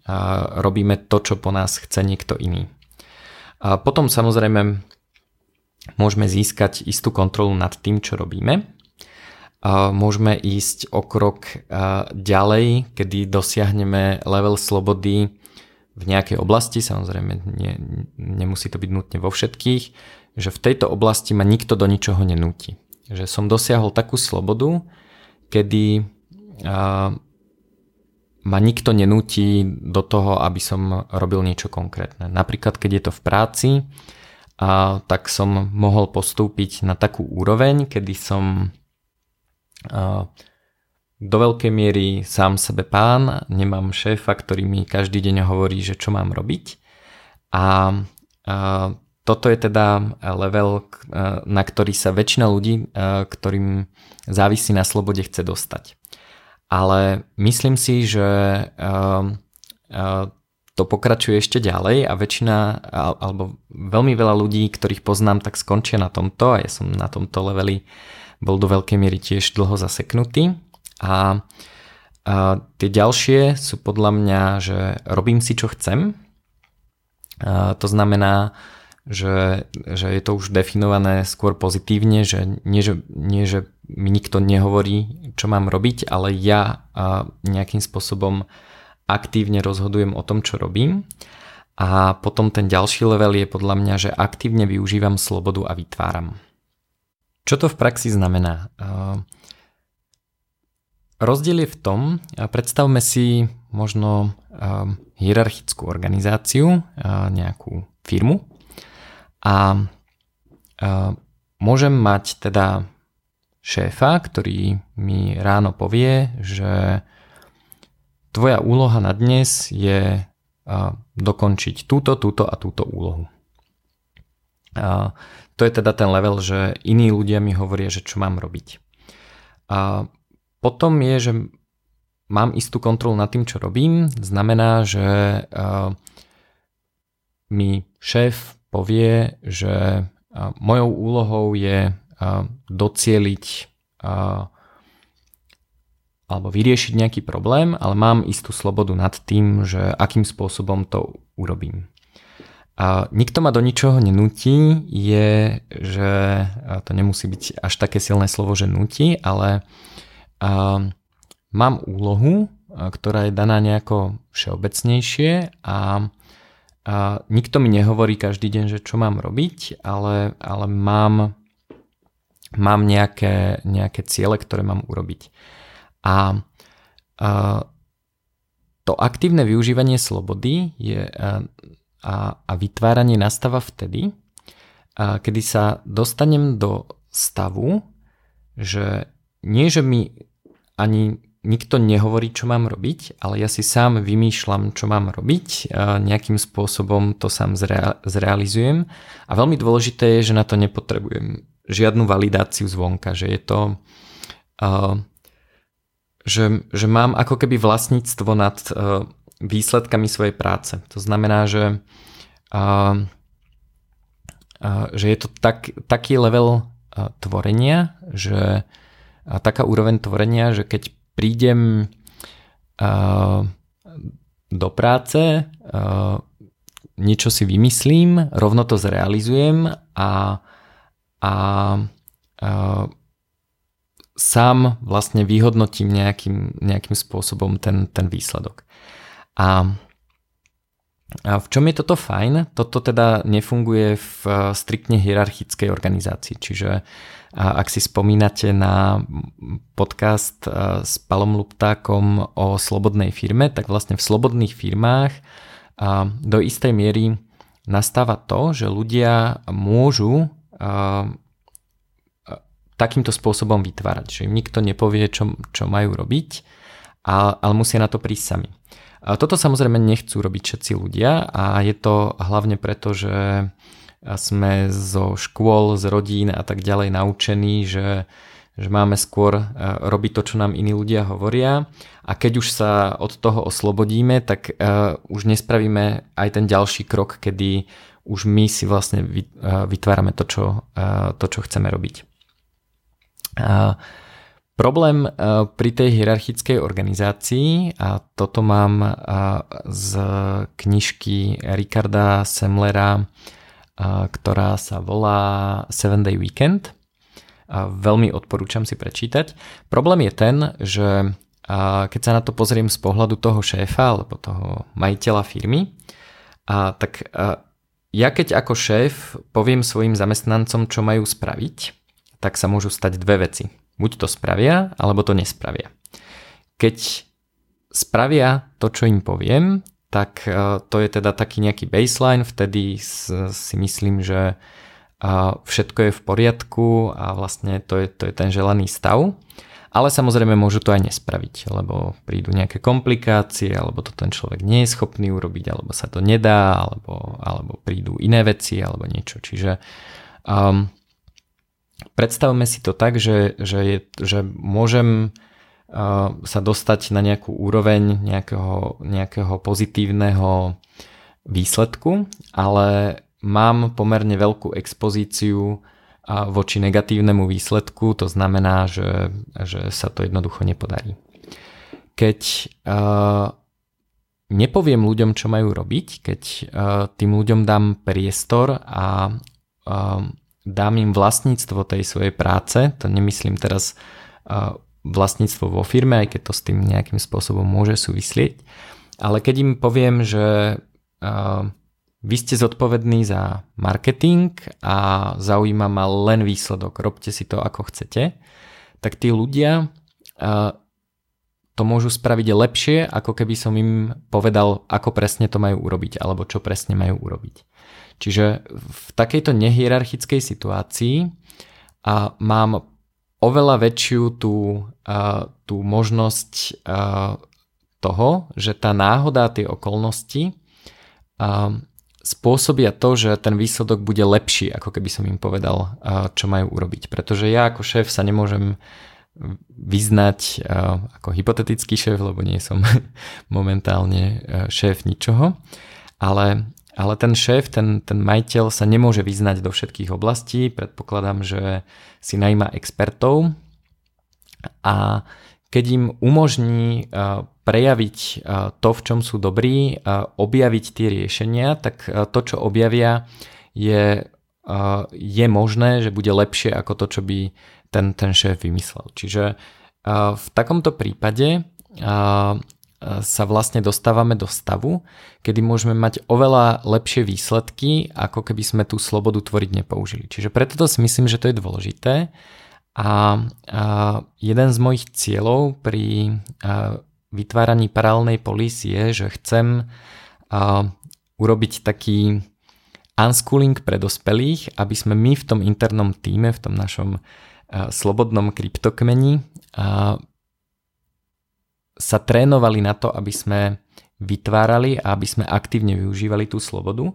A robíme to, čo po nás chce niekto iný. A potom samozrejme môžeme získať istú kontrolu nad tým, čo robíme. A môžeme ísť o krok ďalej, kedy dosiahneme level slobody v nejakej oblasti, samozrejme nie, nemusí to byť nutne vo všetkých, že v tejto oblasti ma nikto do ničoho nenúti. Že som dosiahol takú slobodu, kedy ma nikto nenúti do toho, aby som robil niečo konkrétne. Napríklad, keď je to v práci, a tak som mohol postúpiť na takú úroveň, kedy som a, do veľkej miery sám sebe pán, nemám šéfa, ktorý mi každý deň hovorí, že čo mám robiť. A, a toto je teda level, na ktorý sa väčšina ľudí, ktorým závisí na slobode, chce dostať. Ale myslím si, že to pokračuje ešte ďalej a väčšina, alebo veľmi veľa ľudí, ktorých poznám, tak skončia na tomto a ja som na tomto leveli bol do veľkej miery tiež dlho zaseknutý. A, a tie ďalšie sú podľa mňa, že robím si čo chcem. A to znamená, že, že je to už definované skôr pozitívne, že nie, že nie, že mi nikto nehovorí, čo mám robiť, ale ja nejakým spôsobom aktívne rozhodujem o tom, čo robím. A potom ten ďalší level je podľa mňa, že aktívne využívam slobodu a vytváram. Čo to v praxi znamená? Rozdiel je v tom, predstavme si možno hierarchickú organizáciu, nejakú firmu a môžem mať teda šéfa, ktorý mi ráno povie, že tvoja úloha na dnes je dokončiť túto, túto a túto úlohu. A to je teda ten level, že iní ľudia mi hovoria, že čo mám robiť. A potom je, že mám istú kontrolu nad tým, čo robím. Znamená, že mi šéf povie, že mojou úlohou je docieliť alebo vyriešiť nejaký problém, ale mám istú slobodu nad tým, že akým spôsobom to urobím. A nikto ma do ničoho nenúti, je, že to nemusí byť až také silné slovo, že nutí, ale a, mám úlohu, ktorá je daná nejako všeobecnejšie a, a nikto mi nehovorí každý deň, že čo mám robiť, ale, ale mám, mám nejaké, nejaké ciele, ktoré mám urobiť. A, a to aktívne využívanie slobody je, a, a vytváranie nastáva vtedy, a kedy sa dostanem do stavu, že nie, že mi ani nikto nehovorí, čo mám robiť, ale ja si sám vymýšľam, čo mám robiť, a nejakým spôsobom to sám zrea- zrealizujem a veľmi dôležité je, že na to nepotrebujem žiadnu validáciu zvonka, že je to uh, že, že mám ako keby vlastníctvo nad uh, výsledkami svojej práce. To znamená, že, že je to tak, taký level tvorenia, že uh, taká úroveň tvorenia, že keď prídem uh, do práce, uh, niečo si vymyslím, rovno to zrealizujem a, a uh, sám vlastne vyhodnotím nejakým, nejakým spôsobom ten, ten výsledok. A, a v čom je toto fajn? Toto teda nefunguje v striktne hierarchickej organizácii, čiže ak si spomínate na podcast s Palom Luptákom o slobodnej firme, tak vlastne v slobodných firmách do istej miery nastáva to, že ľudia môžu takýmto spôsobom vytvárať. Že im nikto nepovie, čo, čo majú robiť, a, ale musia na to prísť sami. A toto samozrejme nechcú robiť všetci ľudia a je to hlavne preto, že sme zo škôl, z rodín a tak ďalej naučení, že, že máme skôr e, robiť to, čo nám iní ľudia hovoria a keď už sa od toho oslobodíme, tak uh, už nespravíme aj ten ďalší krok, kedy už my si vlastne vytvárame to, čo, to, čo chceme robiť. Problém pri tej hierarchickej organizácii, a toto mám z knižky Ricarda Semlera, ktorá sa volá Seven Day Weekend. Veľmi odporúčam si prečítať. Problém je ten, že keď sa na to pozriem z pohľadu toho šéfa alebo toho majiteľa firmy, tak ja keď ako šéf poviem svojim zamestnancom, čo majú spraviť, tak sa môžu stať dve veci. Buď to spravia, alebo to nespravia. Keď spravia to, čo im poviem, tak to je teda taký nejaký baseline, vtedy si myslím, že všetko je v poriadku a vlastne to je, to je ten želaný stav. Ale samozrejme môžu to aj nespraviť, lebo prídu nejaké komplikácie, alebo to ten človek nie je schopný urobiť, alebo sa to nedá, alebo, alebo prídu iné veci, alebo niečo. Čiže um, predstavme si to tak, že, že, je, že môžem sa dostať na nejakú úroveň nejakého, nejakého pozitívneho výsledku, ale mám pomerne veľkú expozíciu voči negatívnemu výsledku, to znamená, že, že sa to jednoducho nepodarí. Keď uh, nepoviem ľuďom, čo majú robiť, keď uh, tým ľuďom dám priestor a uh, dám im vlastníctvo tej svojej práce, to nemyslím teraz vlastníctvo vo firme, aj keď to s tým nejakým spôsobom môže súvislieť, ale keď im poviem, že uh, vy ste zodpovední za marketing a zaujíma ma len výsledok, robte si to ako chcete, tak tí ľudia to môžu spraviť lepšie, ako keby som im povedal, ako presne to majú urobiť, alebo čo presne majú urobiť. Čiže v takejto nehierarchickej situácii a mám oveľa väčšiu tú, tú možnosť toho, že tá náhoda, tie okolnosti spôsobia to, že ten výsledok bude lepší, ako keby som im povedal, čo majú urobiť. Pretože ja ako šéf sa nemôžem vyznať ako hypotetický šéf, lebo nie som momentálne šéf ničoho, ale, ale ten šéf, ten, ten majiteľ sa nemôže vyznať do všetkých oblastí. Predpokladám, že si najíma expertov a keď im umožní prejaviť to, v čom sú dobrí, objaviť tie riešenia, tak to, čo objavia, je, je možné, že bude lepšie ako to, čo by ten, ten šéf vymyslel. Čiže v takomto prípade sa vlastne dostávame do stavu, kedy môžeme mať oveľa lepšie výsledky, ako keby sme tú slobodu tvoriť nepoužili. Čiže preto to si myslím, že to je dôležité a, a jeden z mojich cieľov pri a, vytváraní paralelnej polis je, že chcem a, urobiť taký unschooling pre dospelých, aby sme my v tom internom týme, v tom našom a, slobodnom kryptokmeni a, sa trénovali na to, aby sme vytvárali a aby sme aktívne využívali tú slobodu,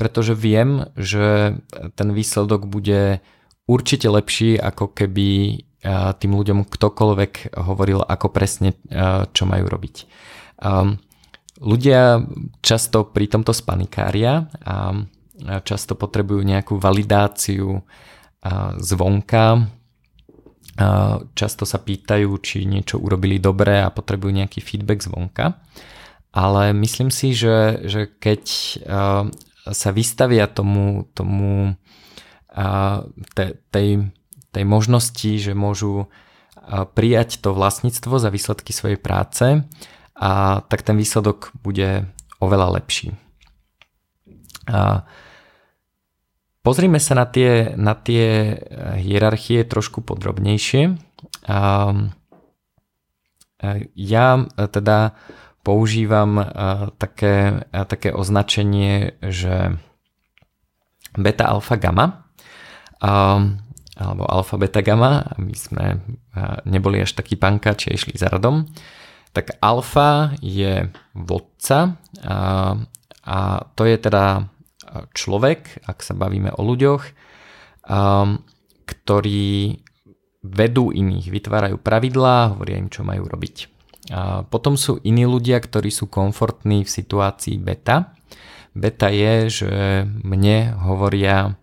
pretože viem, že ten výsledok bude určite lepší, ako keby tým ľuďom ktokoľvek hovoril, ako presne čo majú robiť. Ľudia často pri tomto spanikária a často potrebujú nejakú validáciu zvonka, často sa pýtajú, či niečo urobili dobre a potrebujú nejaký feedback zvonka. Ale myslím si, že, že keď sa vystavia tomu, tomu tej, tej možnosti, že môžu prijať to vlastníctvo za výsledky svojej práce a tak ten výsledok bude oveľa lepší. A pozrime sa na tie, na tie hierarchie trošku podrobnejšie. A ja teda používam také, také označenie, že beta, alfa, gamma alebo alfa, beta, gamma, aby sme neboli až takí pankáči a išli za radom. Tak alfa je vodca a, a to je teda človek, ak sa bavíme o ľuďoch, a, ktorí vedú iných, vytvárajú pravidlá, hovoria im, čo majú robiť. A potom sú iní ľudia, ktorí sú komfortní v situácii beta. Beta je, že mne hovoria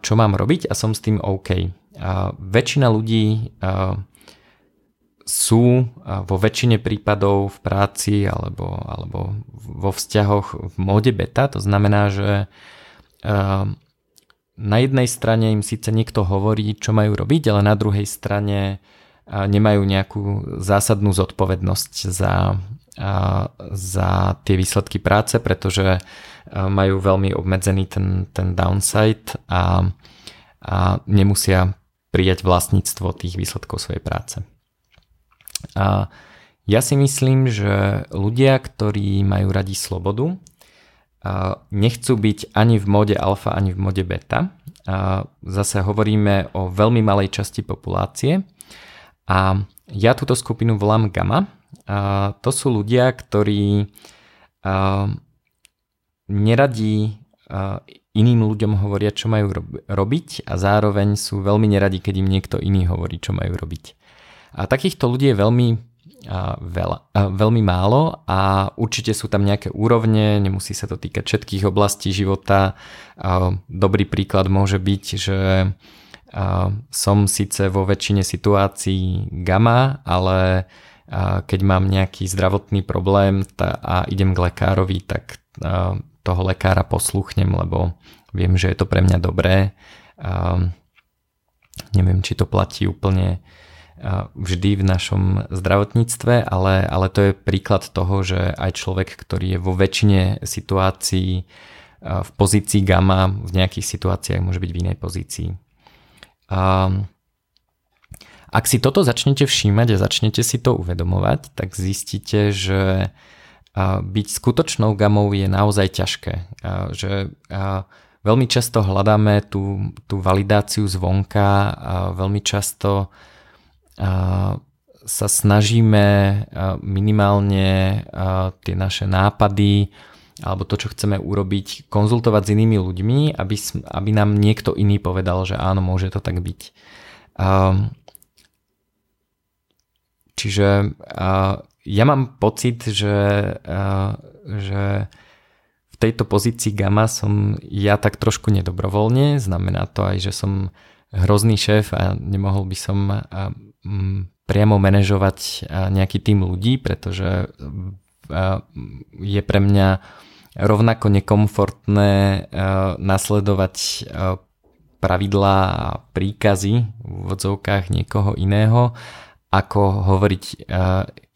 čo mám robiť a som s tým OK. A väčšina ľudí sú vo väčšine prípadov v práci alebo, alebo vo vzťahoch v móde beta. To znamená, že na jednej strane im síce niekto hovorí, čo majú robiť, ale na druhej strane nemajú nejakú zásadnú zodpovednosť za, za tie výsledky práce, pretože majú veľmi obmedzený ten, ten downside a, a nemusia prijať vlastníctvo tých výsledkov svojej práce. A Ja si myslím, že ľudia, ktorí majú radi slobodu, nechcú byť ani v mode alfa, ani v mode beta. Zase hovoríme o veľmi malej časti populácie a ja túto skupinu volám gamma. To sú ľudia, ktorí neradí iným ľuďom hovoria, čo majú robiť a zároveň sú veľmi neradi, keď im niekto iný hovorí, čo majú robiť. A takýchto ľudí je veľmi, a, veľa, a, veľmi málo a určite sú tam nejaké úrovne, nemusí sa to týkať všetkých oblastí života. A, dobrý príklad môže byť, že a, som síce vo väčšine situácií gamma, ale a, keď mám nejaký zdravotný problém a idem k lekárovi, tak toho lekára posluchnem, lebo viem, že je to pre mňa dobré. A neviem, či to platí úplne vždy v našom zdravotníctve, ale, ale to je príklad toho, že aj človek, ktorý je vo väčšine situácií v pozícii gamma, v nejakých situáciách môže byť v inej pozícii. A ak si toto začnete všímať a začnete si to uvedomovať, tak zistíte, že byť skutočnou gamou je naozaj ťažké. Že veľmi často hľadáme tú, tú validáciu zvonka, veľmi často sa snažíme minimálne tie naše nápady alebo to, čo chceme urobiť, konzultovať s inými ľuďmi, aby, aby nám niekto iný povedal, že áno, môže to tak byť. Čiže ja mám pocit, že, že v tejto pozícii gamma som ja tak trošku nedobrovoľne, znamená to aj, že som hrozný šéf a nemohol by som priamo manažovať nejaký tým ľudí, pretože je pre mňa rovnako nekomfortné nasledovať pravidlá a príkazy v odzovkách niekoho iného, ako hovoriť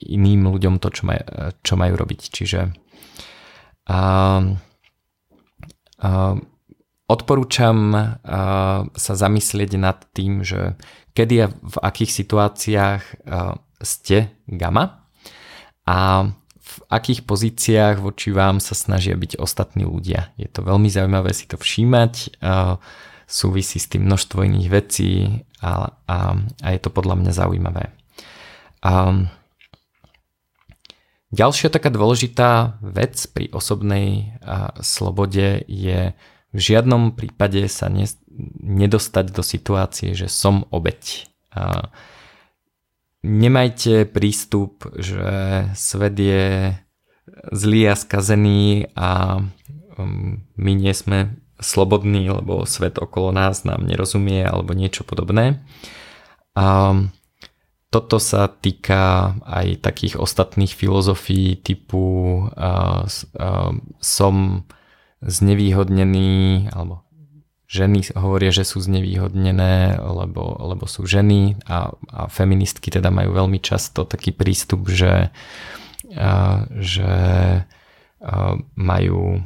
iným ľuďom to, čo, maj, čo majú robiť. Čiže uh, uh, odporúčam uh, sa zamyslieť nad tým, že kedy a v akých situáciách uh, ste gamma a v akých pozíciách voči vám sa snažia byť ostatní ľudia. Je to veľmi zaujímavé si to všímať, súvisí s tým množstvo iných vecí a, a, a je to podľa mňa zaujímavé. Um, Ďalšia taká dôležitá vec pri osobnej a, slobode je v žiadnom prípade sa ne, nedostať do situácie, že som obeď. A, nemajte prístup, že svet je zlý a skazený a um, my nie sme slobodní, lebo svet okolo nás nám nerozumie alebo niečo podobné. Um, toto sa týka aj takých ostatných filozofií typu uh, uh, som znevýhodnený alebo ženy hovoria, že sú znevýhodnené, lebo, lebo sú ženy a, a feministky teda majú veľmi často taký prístup, že, uh, že uh, majú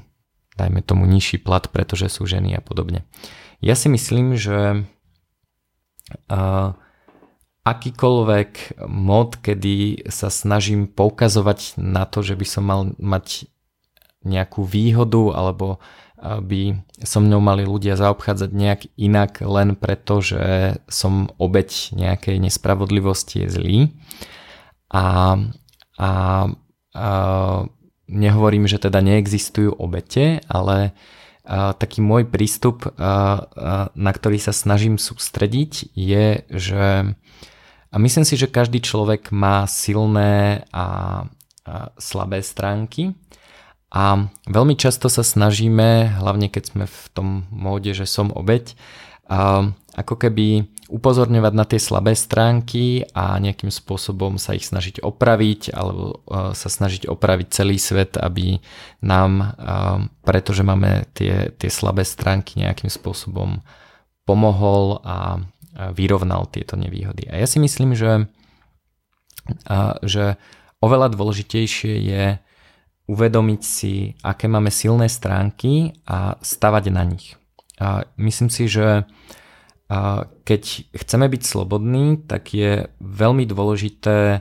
dajme tomu nižší plat, pretože sú ženy a podobne. Ja si myslím, že uh, akýkoľvek mod, kedy sa snažím poukazovať na to, že by som mal mať nejakú výhodu alebo by so mnou mali ľudia zaobchádzať nejak inak len preto, že som obeď nejakej nespravodlivosti je zlý. A, a, a nehovorím, že teda neexistujú obete, ale a, taký môj prístup, a, a, na ktorý sa snažím sústrediť, je, že a myslím si, že každý človek má silné a, a slabé stránky. A veľmi často sa snažíme, hlavne keď sme v tom móde, že som obeď, a ako keby upozorňovať na tie slabé stránky a nejakým spôsobom sa ich snažiť opraviť alebo sa snažiť opraviť celý svet, aby nám, pretože máme tie, tie slabé stránky nejakým spôsobom pomohol a vyrovnal tieto nevýhody. A ja si myslím, že, že oveľa dôležitejšie je uvedomiť si, aké máme silné stránky a stavať na nich. A myslím si, že keď chceme byť slobodní, tak je veľmi dôležité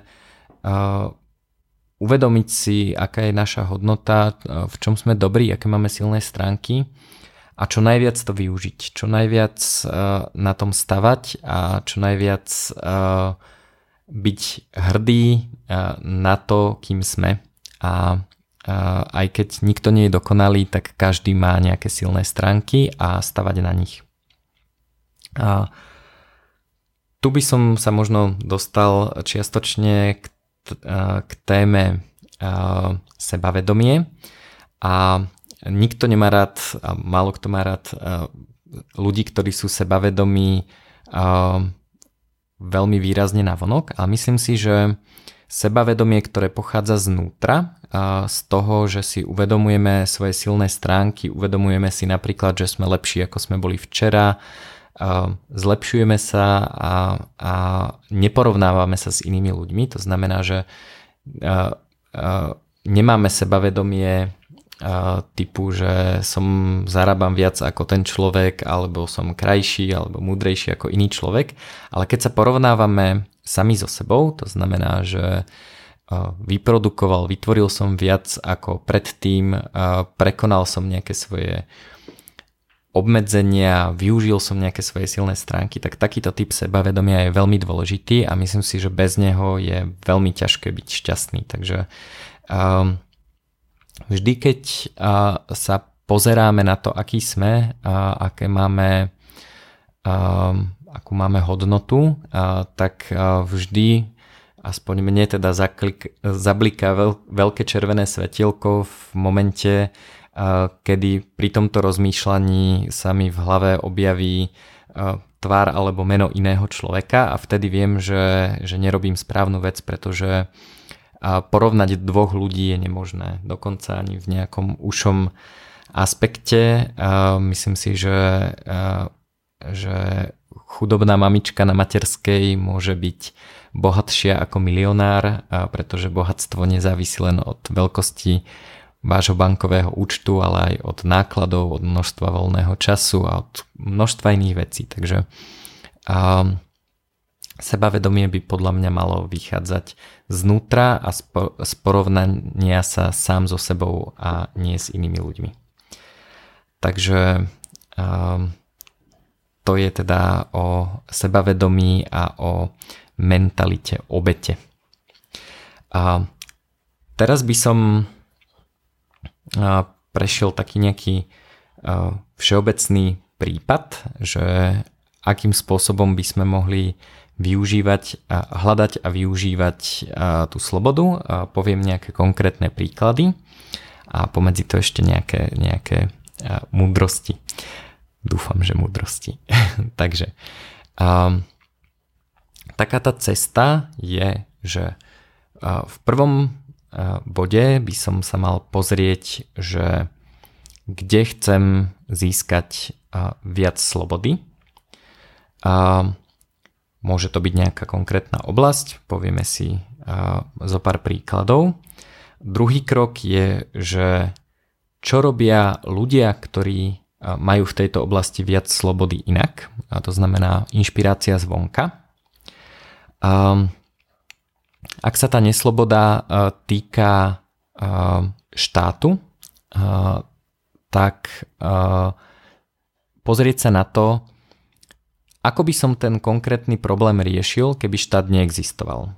uvedomiť si, aká je naša hodnota, v čom sme dobrí, aké máme silné stránky a čo najviac to využiť, čo najviac na tom stavať a čo najviac byť hrdý na to, kým sme. A aj keď nikto nie je dokonalý, tak každý má nejaké silné stránky a stavať na nich. A tu by som sa možno dostal čiastočne k, k téme sebavedomie a nikto nemá rád, a málo kto má rád ľudí, ktorí sú sebavedomí veľmi výrazne na vonok a myslím si, že sebavedomie, ktoré pochádza znútra, z toho, že si uvedomujeme svoje silné stránky, uvedomujeme si napríklad, že sme lepší ako sme boli včera, zlepšujeme sa a, a neporovnávame sa s inými ľuďmi. To znamená, že nemáme sebavedomie typu, že som zarábam viac ako ten človek, alebo som krajší, alebo múdrejší ako iný človek. Ale keď sa porovnávame sami so sebou, to znamená, že vyprodukoval, vytvoril som viac ako predtým, prekonal som nejaké svoje obmedzenia, využil som nejaké svoje silné stránky, tak takýto typ sebavedomia je veľmi dôležitý a myslím si, že bez neho je veľmi ťažké byť šťastný. Takže um, vždy, keď uh, sa pozeráme na to, aký sme, uh, aké máme, uh, akú máme hodnotu, uh, tak uh, vždy aspoň mne teda zaklik, zabliká veľ, veľké červené svetielko v momente, kedy pri tomto rozmýšľaní sa mi v hlave objaví tvár alebo meno iného človeka a vtedy viem, že, že nerobím správnu vec, pretože porovnať dvoch ľudí je nemožné. Dokonca ani v nejakom ušom aspekte. Myslím si, že, že chudobná mamička na materskej môže byť bohatšia ako milionár, pretože bohatstvo nezávisí len od veľkosti vášho bankového účtu, ale aj od nákladov, od množstva voľného času a od množstva iných vecí. Takže um, sebavedomie by podľa mňa malo vychádzať znútra a z porovnania sa sám so sebou a nie s inými ľuďmi. Takže um, to je teda o sebavedomí a o mentalite obete. A teraz by som prešiel taký nejaký všeobecný prípad, že akým spôsobom by sme mohli využívať, hľadať a využívať tú slobodu. Poviem nejaké konkrétne príklady a pomedzi to ešte nejaké, nejaké múdrosti. Dúfam, že múdrosti. Takže um, taká tá cesta je, že v prvom bode by som sa mal pozrieť, že kde chcem získať viac slobody. A môže to byť nejaká konkrétna oblasť, povieme si zo pár príkladov. Druhý krok je, že čo robia ľudia, ktorí majú v tejto oblasti viac slobody inak, a to znamená inšpirácia zvonka. Ak sa tá nesloboda týka štátu, tak pozrieť sa na to, ako by som ten konkrétny problém riešil, keby štát neexistoval.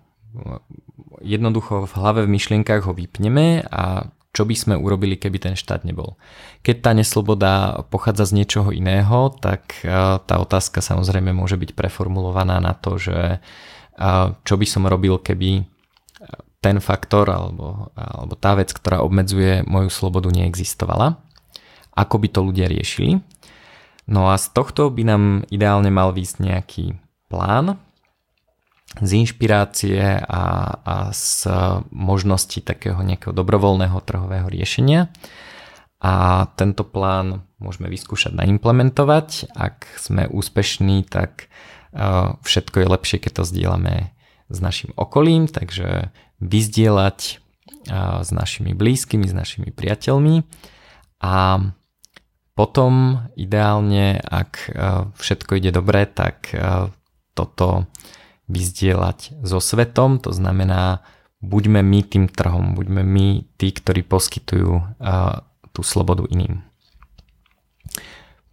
Jednoducho v hlave v myšlienkach ho vypneme a čo by sme urobili, keby ten štát nebol. Keď tá nesloboda pochádza z niečoho iného, tak tá otázka samozrejme môže byť preformulovaná na to, že čo by som robil, keby ten faktor alebo, alebo tá vec, ktorá obmedzuje moju slobodu, neexistovala. Ako by to ľudia riešili. No a z tohto by nám ideálne mal výsť nejaký plán z inšpirácie a, a z možnosti takého nejakého dobrovoľného trhového riešenia. A tento plán môžeme vyskúšať naimplementovať. Ak sme úspešní, tak Všetko je lepšie, keď to zdieľame s našim okolím, takže vyzdieľať s našimi blízkymi, s našimi priateľmi a potom ideálne, ak všetko ide dobre, tak toto vyzdieľať so svetom, to znamená buďme my tým trhom, buďme my tí, ktorí poskytujú tú slobodu iným.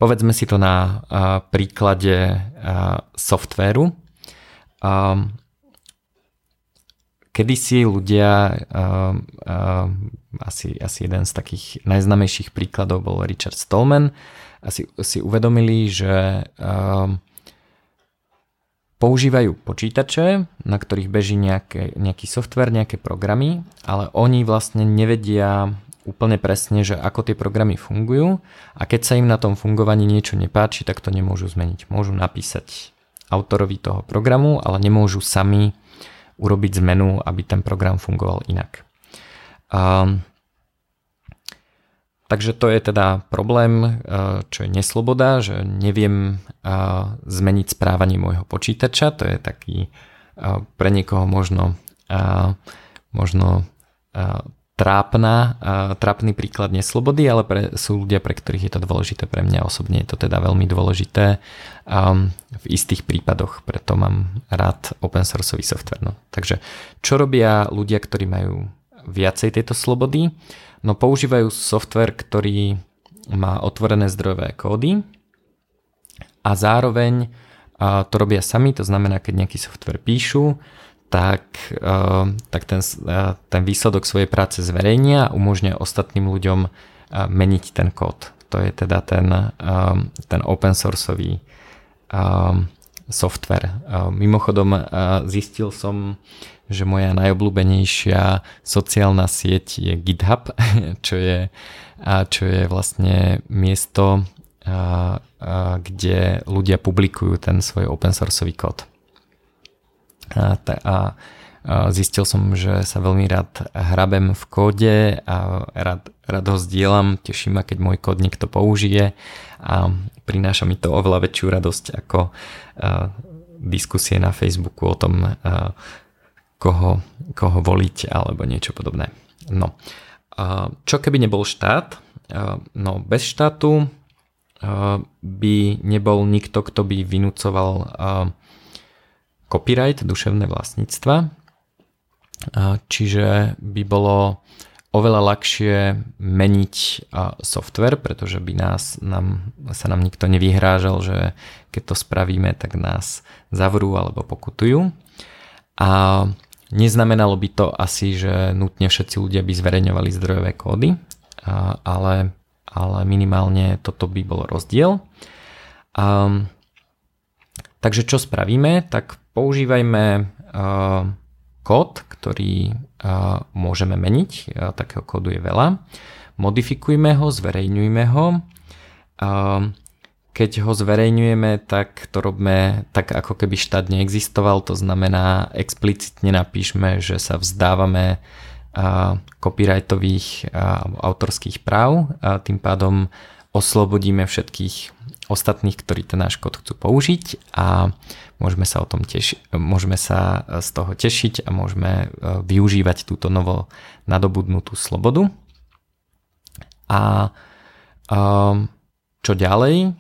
Povedzme si to na príklade softvéru. Kedysi ľudia, asi, asi jeden z takých najznamejších príkladov bol Richard Stallman, asi si uvedomili, že používajú počítače, na ktorých beží nejaké, nejaký software, nejaké programy, ale oni vlastne nevedia úplne presne, že ako tie programy fungujú a keď sa im na tom fungovaní niečo nepáči, tak to nemôžu zmeniť. Môžu napísať autorovi toho programu, ale nemôžu sami urobiť zmenu, aby ten program fungoval inak. Um, Takže to je teda problém, eh, čo je nesloboda, že neviem eh, zmeniť správanie môjho počítača. To je taký eh, pre niekoho možno, možno trápna, trápny príklad neslobody, ale pre, sú ľudia, pre ktorých je to dôležité. Pre mňa osobne je to teda veľmi dôležité um, v istých prípadoch, preto mám rád open sourceový software. No. Takže čo robia ľudia, ktorí majú viacej tejto slobody? No používajú software, ktorý má otvorené zdrojové kódy a zároveň a to robia sami, to znamená, keď nejaký software píšu, tak, uh, tak ten, uh, ten výsledok svojej práce zverejnia a umožňuje ostatným ľuďom uh, meniť ten kód. To je teda ten, ten open sourceový software. Mimochodom zistil som, že moja najobľúbenejšia sociálna sieť je GitHub, čo je, čo je vlastne miesto, kde ľudia publikujú ten svoj open sourceový kód. A, a zistil som, že sa veľmi rád hrabem v kóde a rád, rád ho zdieľam, teší ma, keď môj kód niekto použije a prináša mi to oveľa väčšiu radosť ako diskusie na Facebooku o tom, koho, koho voliť alebo niečo podobné. No. Čo keby nebol štát? No bez štátu by nebol nikto, kto by vynúcoval copyright, duševné vlastníctva. Čiže by bolo oveľa ľahšie meniť software, pretože by nás, nám, sa nám nikto nevyhrážal, že keď to spravíme, tak nás zavrú alebo pokutujú. A Neznamenalo by to asi, že nutne všetci ľudia by zverejňovali zdrojové kódy, ale, ale minimálne toto by bol rozdiel. Um, takže čo spravíme? Tak používajme uh, kód, ktorý uh, môžeme meniť, uh, takého kódu je veľa. Modifikujme ho, zverejňujme ho. Keď ho zverejňujeme, tak to robíme tak, ako keby štát neexistoval, to znamená explicitne napíšme, že sa vzdávame copyrightových a autorských práv a tým pádom oslobodíme všetkých ostatných, ktorí ten náš kód chcú použiť a môžeme sa, o tom teši- môžeme sa z toho tešiť a môžeme e, využívať túto novo nadobudnutú slobodu. A um, čo ďalej?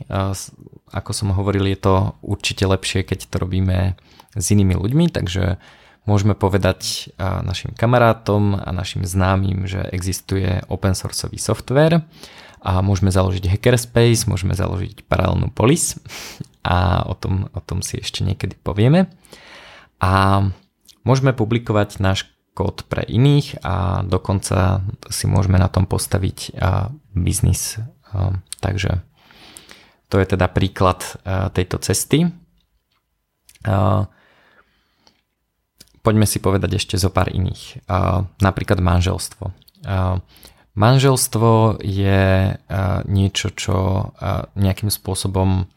Ako som hovoril, je to určite lepšie, keď to robíme s inými ľuďmi, takže môžeme povedať našim kamarátom a našim známym, že existuje open sourceový software a môžeme založiť hackerspace, môžeme založiť paralelnú polis a o tom, o tom si ešte niekedy povieme. A môžeme publikovať náš kód pre iných a dokonca si môžeme na tom postaviť biznis. Takže to je teda príklad tejto cesty. Poďme si povedať ešte zo pár iných. Napríklad manželstvo. Manželstvo je niečo, čo nejakým spôsobom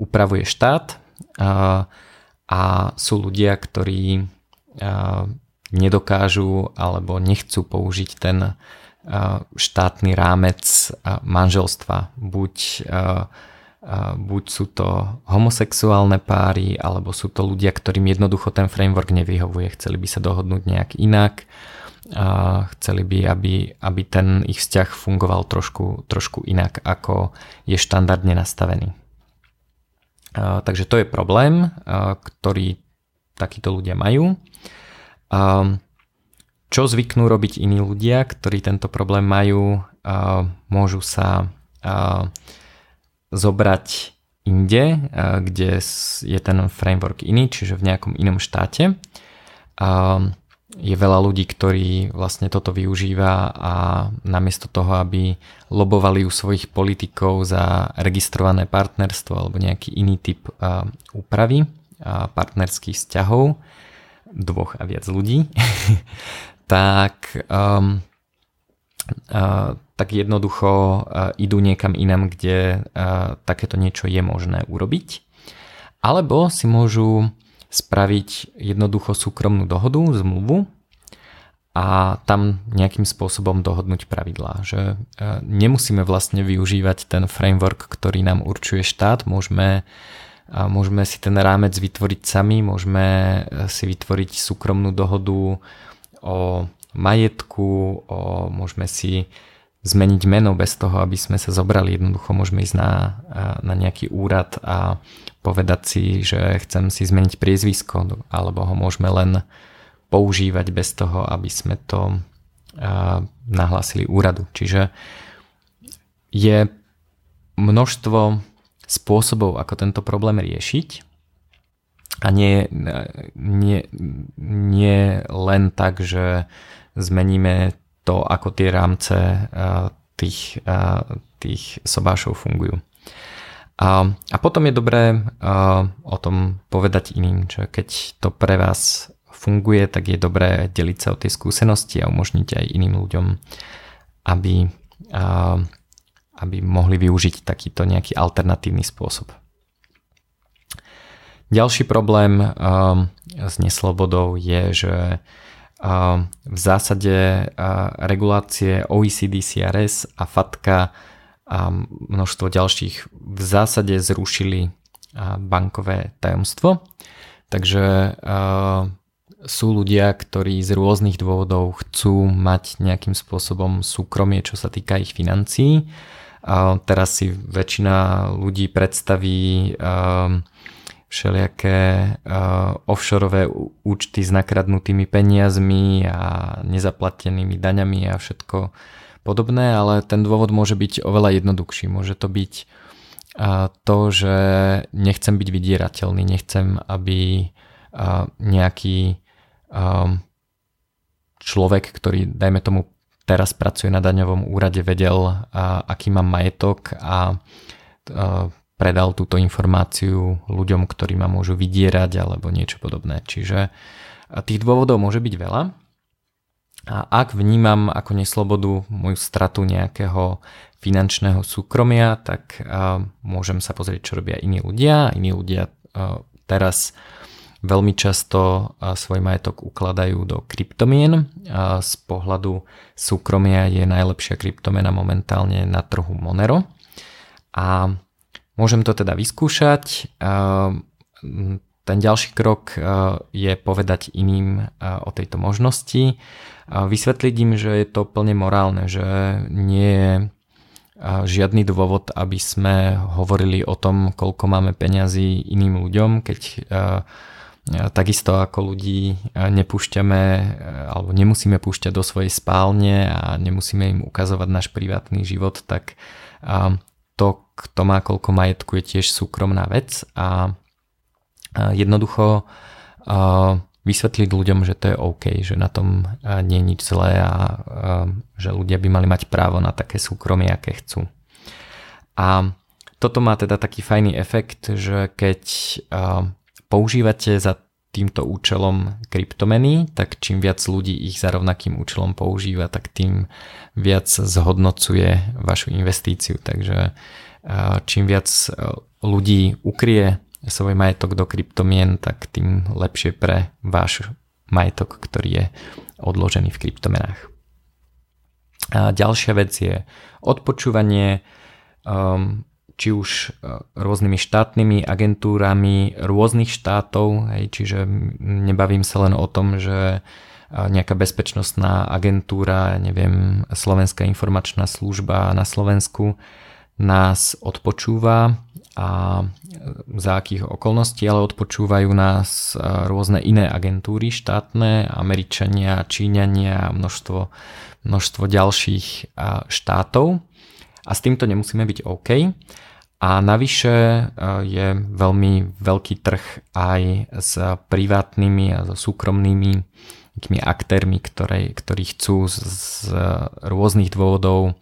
upravuje štát a sú ľudia, ktorí nedokážu alebo nechcú použiť ten štátny rámec manželstva. Buď buď sú to homosexuálne páry, alebo sú to ľudia, ktorým jednoducho ten framework nevyhovuje. Chceli by sa dohodnúť nejak inak, a chceli by, aby, aby ten ich vzťah fungoval trošku, trošku inak, ako je štandardne nastavený. A, takže to je problém, a, ktorý takíto ľudia majú. A, čo zvyknú robiť iní ľudia, ktorí tento problém majú, môžu sa zobrať inde, kde je ten framework iný, čiže v nejakom inom štáte. Je veľa ľudí, ktorí vlastne toto využíva a namiesto toho, aby lobovali u svojich politikov za registrované partnerstvo alebo nejaký iný typ úpravy partnerských vzťahov, dvoch a viac ľudí, tak, um, tak jednoducho uh, idú niekam inam, kde takéto niečo je možné urobiť. Alebo si môžu spraviť jednoducho súkromnú dohodu, zmluvu a tam nejakým spôsobom dohodnúť pravidlá. Že uh, nemusíme vlastne využívať ten framework, ktorý nám určuje štát, môžeme môžeme si ten rámec vytvoriť sami, môžeme si vytvoriť súkromnú dohodu o majetku, o, môžeme si zmeniť meno bez toho, aby sme sa zobrali. Jednoducho môžeme ísť na, na nejaký úrad a povedať si, že chcem si zmeniť priezvisko, alebo ho môžeme len používať bez toho, aby sme to nahlásili úradu. Čiže je množstvo spôsobov, ako tento problém riešiť a nie, nie, nie len tak, že zmeníme to, ako tie rámce tých, tých sobášov fungujú. A, a potom je dobré o tom povedať iným, že keď to pre vás funguje, tak je dobré deliť sa o tie skúsenosti a umožniť aj iným ľuďom, aby, aby mohli využiť takýto nejaký alternatívny spôsob. Ďalší problém um, s neslobodou je, že um, v zásade uh, regulácie OECD, CRS a FATKA a množstvo ďalších v zásade zrušili bankové tajomstvo. Takže sú ľudia, ktorí z rôznych dôvodov chcú mať nejakým spôsobom súkromie, čo sa týka ich financií. Teraz si väčšina ľudí predstaví všelijaké uh, offshoreové účty s nakradnutými peniazmi a nezaplatenými daňami a všetko podobné, ale ten dôvod môže byť oveľa jednoduchší. Môže to byť to, že nechcem byť vydierateľný, nechcem, aby nejaký človek, ktorý, dajme tomu, teraz pracuje na daňovom úrade, vedel, aký mám majetok a predal túto informáciu ľuďom, ktorí ma môžu vydierať alebo niečo podobné. Čiže tých dôvodov môže byť veľa. A ak vnímam ako neslobodu moju stratu nejakého finančného súkromia, tak môžem sa pozrieť, čo robia iní ľudia. Iní ľudia teraz veľmi často svoj majetok ukladajú do kryptomien. Z pohľadu súkromia je najlepšia kryptomena momentálne na trhu Monero. A Môžem to teda vyskúšať. Ten ďalší krok je povedať iným o tejto možnosti. Vysvetliť im, že je to plne morálne, že nie je žiadny dôvod, aby sme hovorili o tom, koľko máme peňazí iným ľuďom, keď takisto ako ľudí nepúšťame alebo nemusíme púšťať do svojej spálne a nemusíme im ukazovať náš privátny život, tak to, kto má koľko majetku, je tiež súkromná vec a jednoducho vysvetliť ľuďom, že to je OK, že na tom nie je nič zlé a že ľudia by mali mať právo na také súkromie, aké chcú. A toto má teda taký fajný efekt, že keď používate za týmto účelom kryptomeny, tak čím viac ľudí ich za rovnakým účelom používa, tak tým viac zhodnocuje vašu investíciu. Takže čím viac ľudí ukrie svoj majetok do kryptomien, tak tým lepšie pre váš majetok, ktorý je odložený v kryptomenách. A ďalšia vec je odpočúvanie. Um, či už e, rôznymi štátnymi agentúrami rôznych štátov, hej, čiže nebavím sa len o tom, že e, nejaká bezpečnostná agentúra, neviem, Slovenská informačná služba na Slovensku nás odpočúva a za akých okolností, ale odpočúvajú nás rôzne iné agentúry štátne, Američania, Číňania a množstvo, množstvo ďalších štátov a s týmto nemusíme byť OK. A navyše je veľmi veľký trh aj s privátnymi a so súkromnými aktérmi, ktoré, ktorí chcú z, z rôznych dôvodov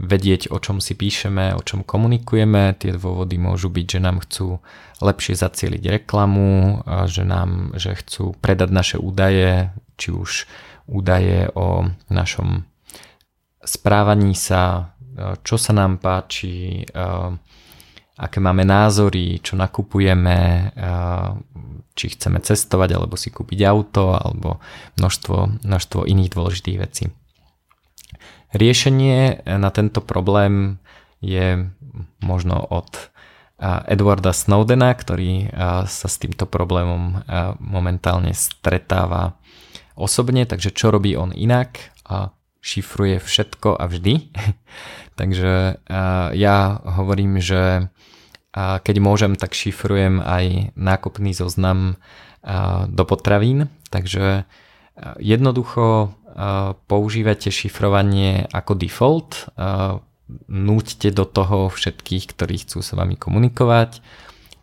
vedieť, o čom si píšeme, o čom komunikujeme. Tie dôvody môžu byť, že nám chcú lepšie zacieliť reklamu, že, nám, že chcú predať naše údaje, či už údaje o našom správaní sa, čo sa nám páči, aké máme názory, čo nakupujeme, či chceme cestovať alebo si kúpiť auto alebo množstvo, množstvo iných dôležitých vecí. Riešenie na tento problém je možno od Edwarda Snowdena, ktorý sa s týmto problémom momentálne stretáva osobne, takže čo robí on inak? Šifruje všetko a vždy. takže ja hovorím, že keď môžem, tak šifrujem aj nákupný zoznam do potravín, takže jednoducho používate šifrovanie ako default, núďte do toho všetkých, ktorí chcú s vami komunikovať,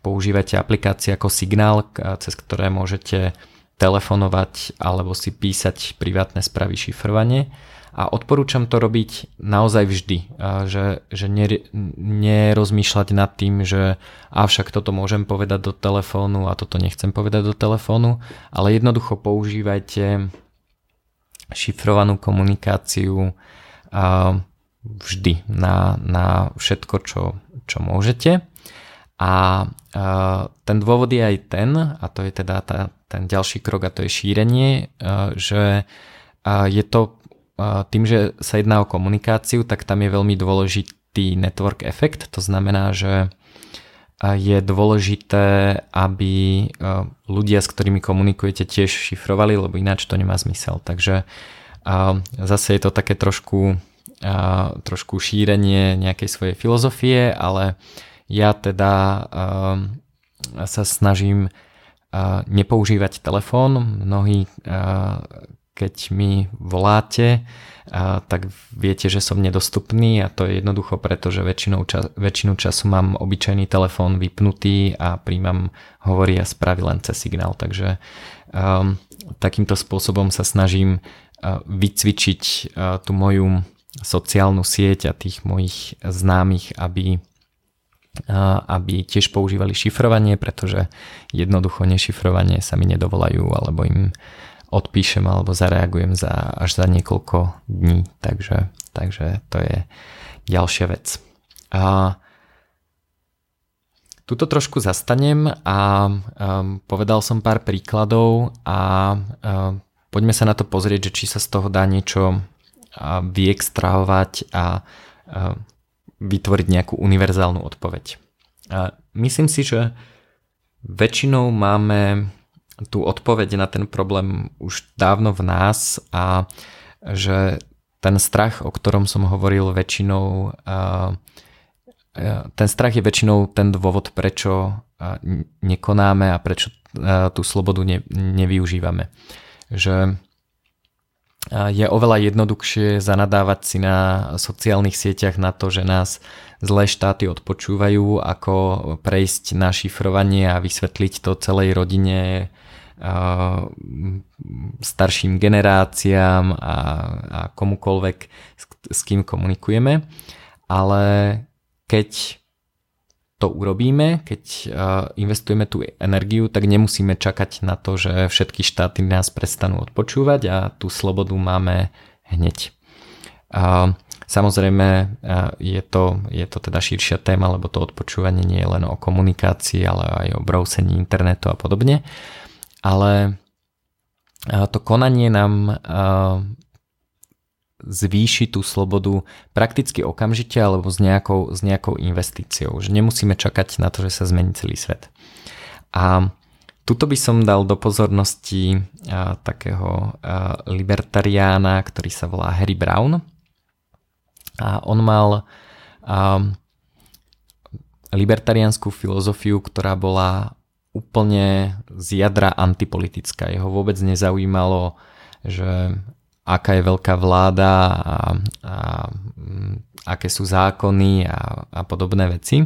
používate aplikácie ako Signál, cez ktoré môžete telefonovať alebo si písať privátne správy šifrovanie. A odporúčam to robiť naozaj vždy, že, že nerozmýšľať nad tým, že avšak toto môžem povedať do telefónu a toto nechcem povedať do telefónu, ale jednoducho používajte šifrovanú komunikáciu vždy na, na všetko, čo, čo môžete. A ten dôvod je aj ten, a to je teda tá, ten ďalší krok a to je šírenie, že je to tým, že sa jedná o komunikáciu, tak tam je veľmi dôležitý network efekt, to znamená, že je dôležité, aby e, ľudia, s ktorými komunikujete, tiež šifrovali, lebo ináč to nemá zmysel. Takže zase je to také trošku, trošku šírenie nejakej svojej filozofie, ale ja teda sa snažím nepoužívať telefón. Mnohí, keď mi voláte, tak viete, že som nedostupný a to je jednoducho preto, že väčšinou čas, väčšinu času mám obyčajný telefón vypnutý a príjmam hovorí a správy len cez signál. Takže um, takýmto spôsobom sa snažím uh, vycvičiť uh, tú moju sociálnu sieť a tých mojich známych, aby uh, aby tiež používali šifrovanie, pretože jednoducho nešifrovanie sa mi nedovolajú alebo im odpíšem alebo zareagujem za, až za niekoľko dní. Takže, takže to je ďalšia vec. A Tuto trošku zastanem a um, povedal som pár príkladov a um, poďme sa na to pozrieť, že či sa z toho dá niečo uh, vyextrahovať a uh, vytvoriť nejakú univerzálnu odpoveď. Myslím si, že väčšinou máme tú odpoveď na ten problém už dávno v nás a že ten strach, o ktorom som hovoril väčšinou, ten strach je väčšinou ten dôvod, prečo nekonáme a prečo tú slobodu ne, nevyužívame. Že je oveľa jednoduchšie zanadávať si na sociálnych sieťach na to, že nás zlé štáty odpočúvajú, ako prejsť na šifrovanie a vysvetliť to celej rodine starším generáciám a, a komukoľvek, s, s kým komunikujeme. Ale keď to urobíme, keď investujeme tú energiu, tak nemusíme čakať na to, že všetky štáty nás prestanú odpočúvať a tú slobodu máme hneď. Samozrejme je to, je to teda širšia téma, lebo to odpočúvanie nie je len o komunikácii, ale aj o brousení internetu a podobne ale to konanie nám zvýši tú slobodu prakticky okamžite alebo s nejakou, s nejakou investíciou. Že nemusíme čakať na to, že sa zmení celý svet. A tuto by som dal do pozornosti a, takého libertariána, ktorý sa volá Harry Brown. A on mal a, libertariánsku filozofiu, ktorá bola úplne z jadra antipolitická. Jeho vôbec nezaujímalo, že aká je veľká vláda a, a mm, aké sú zákony a, a podobné veci.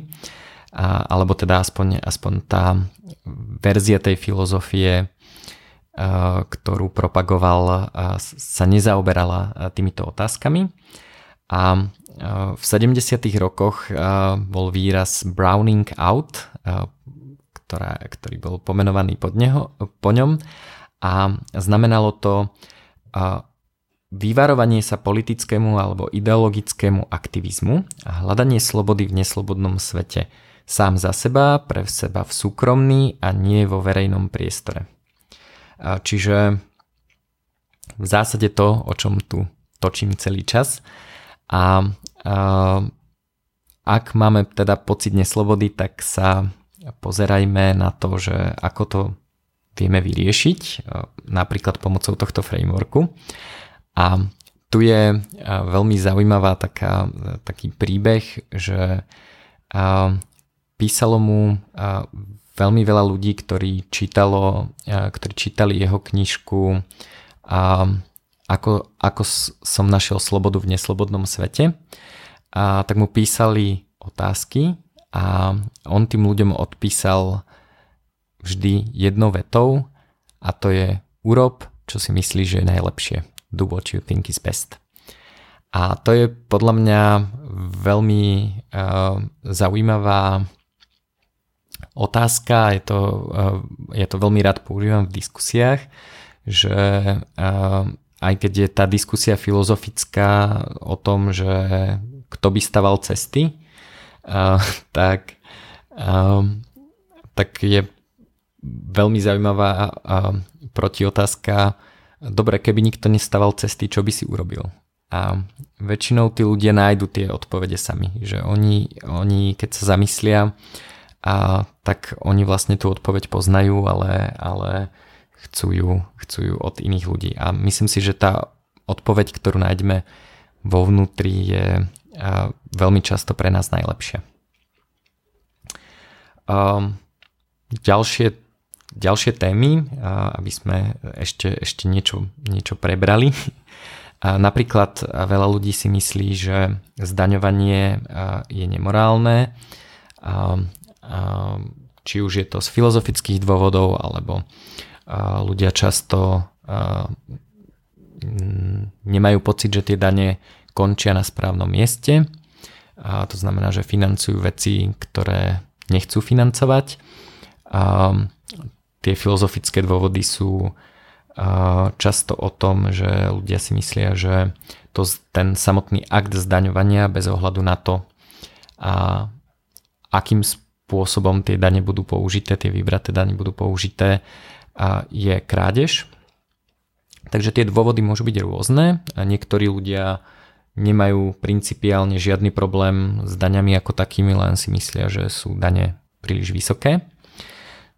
A, alebo teda aspoň, aspoň tá verzia tej filozofie, a, ktorú propagoval, a, sa nezaoberala týmito otázkami. A v 70. rokoch bol výraz Browning out, ktorá, ktorý bol pomenovaný pod neho, po ňom a znamenalo to vyvarovanie sa politickému alebo ideologickému aktivizmu a hľadanie slobody v neslobodnom svete sám za seba, pre seba v súkromný a nie vo verejnom priestore. Čiže v zásade to, o čom tu točím celý čas. A, a ak máme teda pocit neslobody, tak sa pozerajme na to, že ako to vieme vyriešiť, napríklad pomocou tohto frameworku. A tu je veľmi zaujímavá taká, taký príbeh, že písalo mu veľmi veľa ľudí, ktorí, čítalo, ktorí čítali jeho knižku ako, ako som našiel slobodu v neslobodnom svete. A tak mu písali otázky a on tým ľuďom odpísal vždy jednou vetou a to je urob, čo si myslíš, že je najlepšie. Do what you think is best. A to je podľa mňa veľmi uh, zaujímavá otázka, je to, uh, ja to veľmi rád používam v diskusiách, že uh, aj keď je tá diskusia filozofická o tom, že kto by staval cesty, tak, tak je veľmi zaujímavá protiotázka. Dobre, keby nikto nestaval cesty, čo by si urobil? A väčšinou tí ľudia nájdu tie odpovede sami, že oni, oni keď sa zamyslia, a tak oni vlastne tú odpoveď poznajú, ale, ale chcú, ju, chcú ju od iných ľudí. A myslím si, že tá odpoveď, ktorú nájdeme vo vnútri je veľmi často pre nás najlepšie. Ďalšie, ďalšie témy, aby sme ešte, ešte niečo, niečo prebrali. Napríklad veľa ľudí si myslí, že zdaňovanie je nemorálne, či už je to z filozofických dôvodov, alebo ľudia často nemajú pocit, že tie dane končia na správnom mieste. A to znamená, že financujú veci, ktoré nechcú financovať. A tie filozofické dôvody sú často o tom, že ľudia si myslia, že to, ten samotný akt zdaňovania bez ohľadu na to, a akým spôsobom tie dane budú použité, tie vybraté dane budú použité, a je krádež. Takže tie dôvody môžu byť rôzne. Niektorí ľudia nemajú principiálne žiadny problém s daňami ako takými, len si myslia, že sú dane príliš vysoké.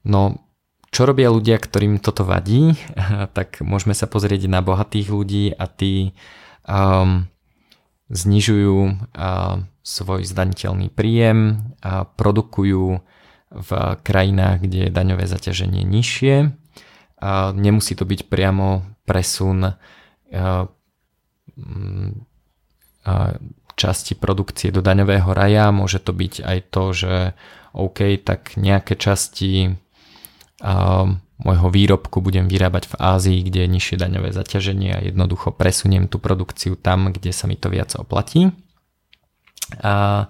No, čo robia ľudia, ktorým toto vadí, tak môžeme sa pozrieť na bohatých ľudí a tí um, znižujú uh, svoj zdaniteľný príjem a produkujú v krajinách, kde je daňové zaťaženie nižšie. A nemusí to byť priamo presun uh, časti produkcie do daňového raja. Môže to byť aj to, že OK, tak nejaké časti môjho výrobku budem vyrábať v Ázii, kde je nižšie daňové zaťaženie a jednoducho presuniem tú produkciu tam, kde sa mi to viac oplatí. A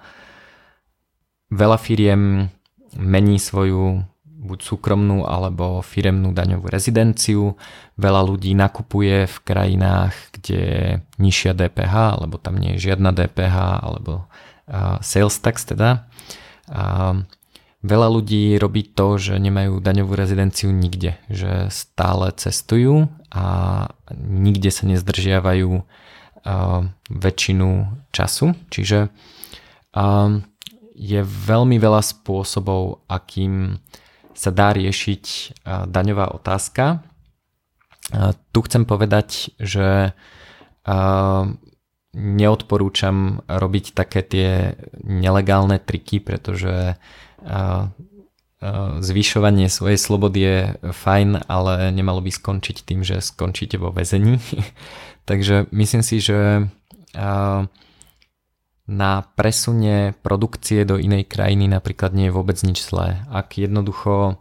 veľa firiem mení svoju buď súkromnú alebo firemnú daňovú rezidenciu. Veľa ľudí nakupuje v krajinách, kde je nižšia DPH, alebo tam nie je žiadna DPH, alebo uh, sales tax teda. Uh, veľa ľudí robí to, že nemajú daňovú rezidenciu nikde, že stále cestujú a nikde sa nezdržiavajú uh, väčšinu času. Čiže uh, je veľmi veľa spôsobov, akým sa dá riešiť daňová otázka. Tu chcem povedať, že neodporúčam robiť také tie nelegálne triky, pretože zvyšovanie svojej slobody je fajn, ale nemalo by skončiť tým, že skončíte vo väzení. Takže myslím si, že na presune produkcie do inej krajiny napríklad nie je vôbec nič zlé. Ak jednoducho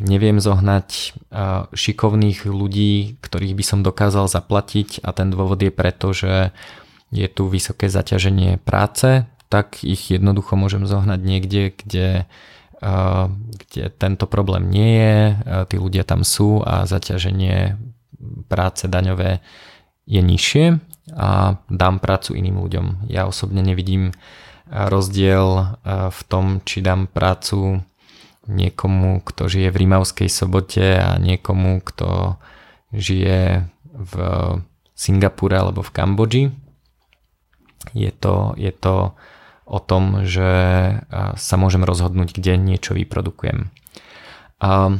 neviem zohnať šikovných ľudí, ktorých by som dokázal zaplatiť a ten dôvod je preto, že je tu vysoké zaťaženie práce, tak ich jednoducho môžem zohnať niekde, kde, kde tento problém nie je, tí ľudia tam sú a zaťaženie práce daňové je nižšie a dám prácu iným ľuďom. Ja osobne nevidím rozdiel v tom, či dám prácu niekomu, kto žije v Rímavskej sobote a niekomu, kto žije v Singapúre alebo v Kambodži. Je to, je to o tom, že sa môžem rozhodnúť, kde niečo vyprodukujem. A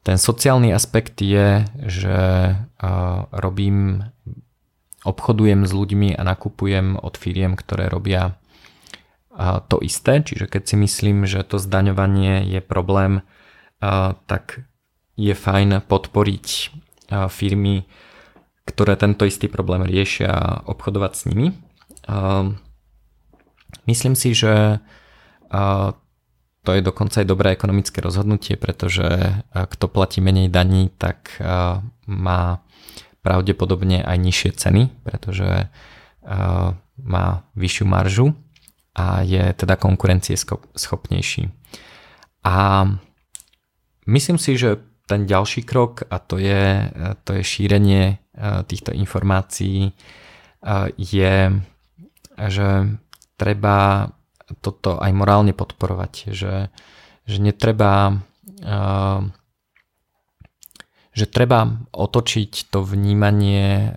ten sociálny aspekt je, že robím, obchodujem s ľuďmi a nakupujem od firiem, ktoré robia to isté, čiže keď si myslím, že to zdaňovanie je problém, tak je fajn podporiť firmy, ktoré tento istý problém riešia a obchodovať s nimi. Myslím si, že to je dokonca aj dobré ekonomické rozhodnutie, pretože kto platí menej daní, tak má pravdepodobne aj nižšie ceny, pretože má vyššiu maržu a je teda konkurencie schopnejší. A myslím si, že ten ďalší krok a to je, to je šírenie e, týchto informácií e, je, že treba toto aj morálne podporovať, že, že netreba e, že treba otočiť to vnímanie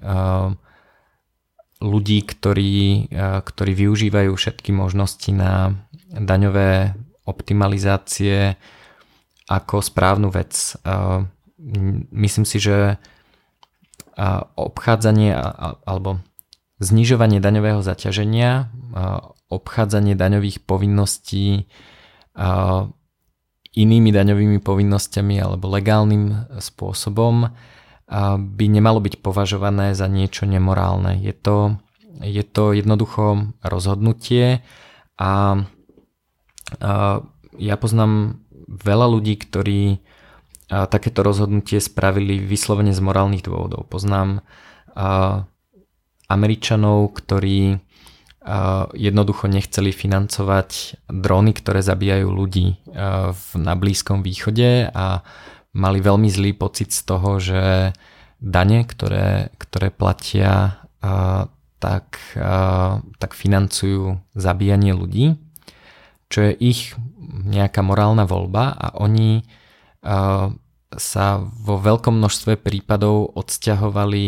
ľudí, ktorí, ktorí využívajú všetky možnosti na daňové optimalizácie ako správnu vec. Myslím si, že obchádzanie alebo znižovanie daňového zaťaženia, obchádzanie daňových povinností inými daňovými povinnosťami alebo legálnym spôsobom by nemalo byť považované za niečo nemorálne. Je to, je to jednoducho rozhodnutie a, ja poznám veľa ľudí, ktorí takéto rozhodnutie spravili vyslovene z morálnych dôvodov. Poznám Američanov, ktorí jednoducho nechceli financovať drony, ktoré zabíjajú ľudí v, na Blízkom východe a mali veľmi zlý pocit z toho, že dane, ktoré, ktoré platia, tak, tak financujú zabíjanie ľudí, čo je ich nejaká morálna voľba a oni sa vo veľkom množstve prípadov odsťahovali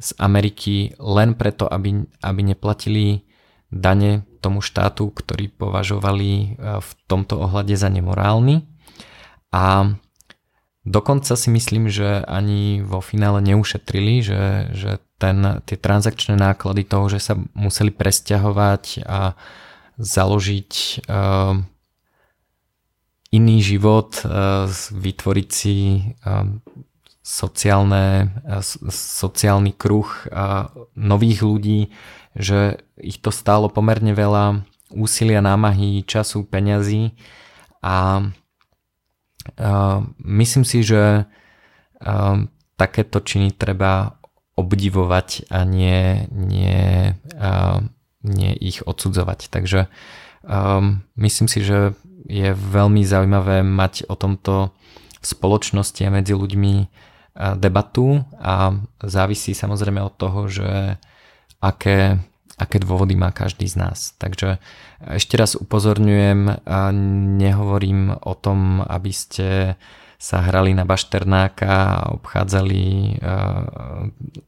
z Ameriky len preto, aby, aby neplatili dane tomu štátu, ktorý považovali v tomto ohľade za nemorálny. A Dokonca si myslím, že ani vo finále neušetrili, že, že ten, tie transakčné náklady toho, že sa museli presťahovať a založiť uh, iný život, uh, vytvoriť si uh, sociálne, sociálny kruh uh, nových ľudí, že ich to stálo pomerne veľa úsilia, námahy, času, peňazí a myslím si, že takéto činy treba obdivovať a nie, nie, nie ich odsudzovať. Takže um, myslím si, že je veľmi zaujímavé mať o tomto v spoločnosti a medzi ľuďmi debatu a závisí samozrejme od toho, že aké aké dôvody má každý z nás. Takže ešte raz upozorňujem, nehovorím o tom, aby ste sa hrali na bašternáka a obchádzali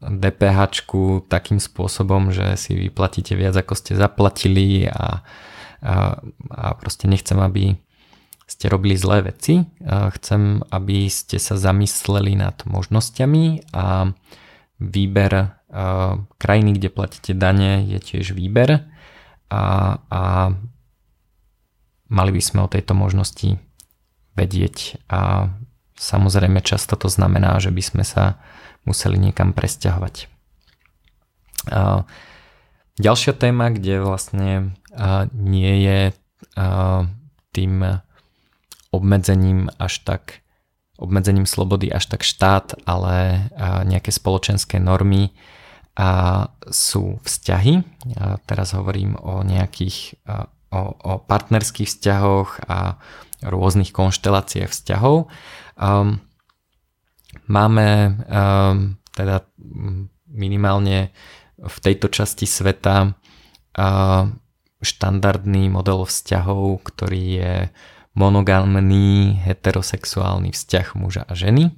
DPH takým spôsobom, že si vyplatíte viac ako ste zaplatili a, a, a proste nechcem, aby ste robili zlé veci. Chcem, aby ste sa zamysleli nad možnosťami a výber krajiny, kde platíte dane, je tiež výber a, a mali by sme o tejto možnosti vedieť a samozrejme často to znamená, že by sme sa museli niekam presťahovať. Ďalšia téma, kde vlastne nie je tým obmedzením až tak obmedzením slobody až tak štát, ale nejaké spoločenské normy a sú vzťahy. A teraz hovorím o nejakých o, o partnerských vzťahoch a rôznych konšteláciách vzťahov. Um, máme um, teda minimálne v tejto časti sveta uh, štandardný model vzťahov, ktorý je monogamný heterosexuálny vzťah muža a ženy.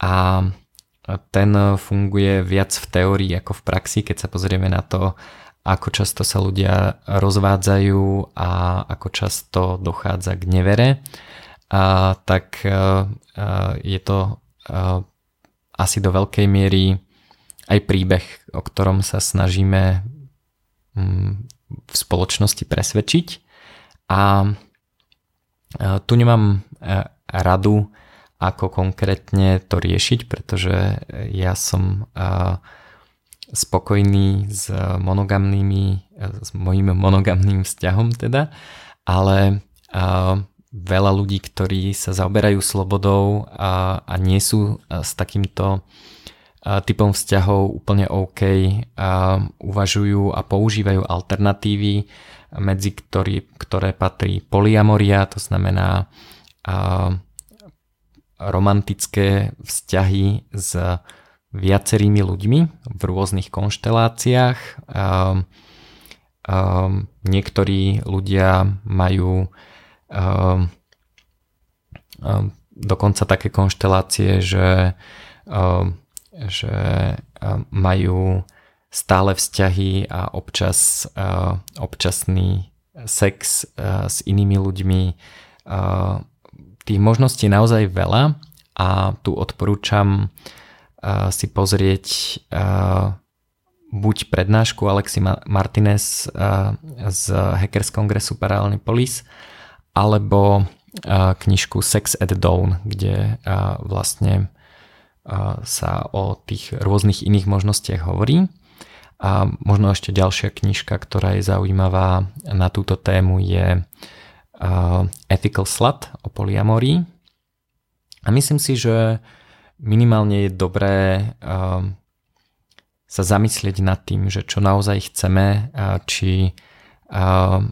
A ten funguje viac v teórii ako v praxi, keď sa pozrieme na to, ako často sa ľudia rozvádzajú a ako často dochádza k nevere, a, tak a, e, e, je to asi do veľkej miery aj príbeh, o ktorom sa snažíme mm, v spoločnosti presvedčiť. A tu nemám radu, ako konkrétne to riešiť, pretože ja som spokojný s monogamnými, s mojím monogamným vzťahom teda, ale veľa ľudí, ktorí sa zaoberajú slobodou a, a nie sú s takýmto typom vzťahov úplne OK, a uvažujú a používajú alternatívy, medzi ktorý, ktoré patrí polyamoria, to znamená romantické vzťahy s viacerými ľuďmi v rôznych konšteláciách. Um, um, niektorí ľudia majú um, um, dokonca také konštelácie, že, um, že um, majú stále vzťahy a občas uh, občasný sex uh, s inými ľuďmi. Uh, tých možností je naozaj veľa a tu odporúčam uh, si pozrieť uh, buď prednášku Alexi Martinez uh, z Hackers Kongresu Paralelný Polis, alebo knižku Sex at Dawn, kde vlastne sa o tých rôznych iných možnostiach hovorí. A možno ešte ďalšia knižka, ktorá je zaujímavá na túto tému je uh, Ethical Slut o polyamorii. A myslím si, že minimálne je dobré uh, sa zamyslieť nad tým, že čo naozaj chceme, uh, či, uh,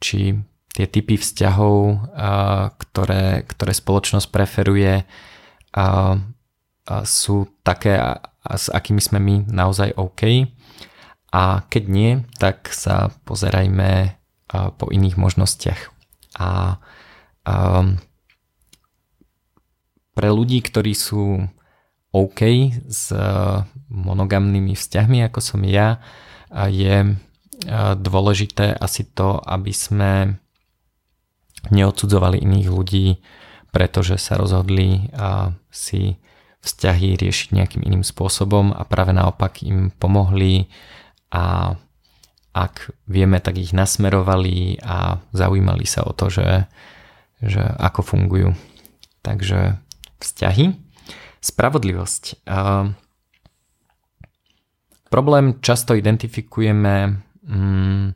či tie typy vzťahov, uh, ktoré, ktoré spoločnosť preferuje, uh, uh, sú také, s akými sme my naozaj OK. A keď nie, tak sa pozerajme uh, po iných možnostiach a um, pre ľudí, ktorí sú OK s uh, monogamnými vzťahmi, ako som ja, je uh, dôležité asi to, aby sme neodsudzovali iných ľudí, pretože sa rozhodli uh, si vzťahy riešiť nejakým iným spôsobom a práve naopak im pomohli a ak vieme, tak ich nasmerovali a zaujímali sa o to, že, že ako fungujú. Takže vzťahy. Spravodlivosť. Uh, problém často identifikujeme um,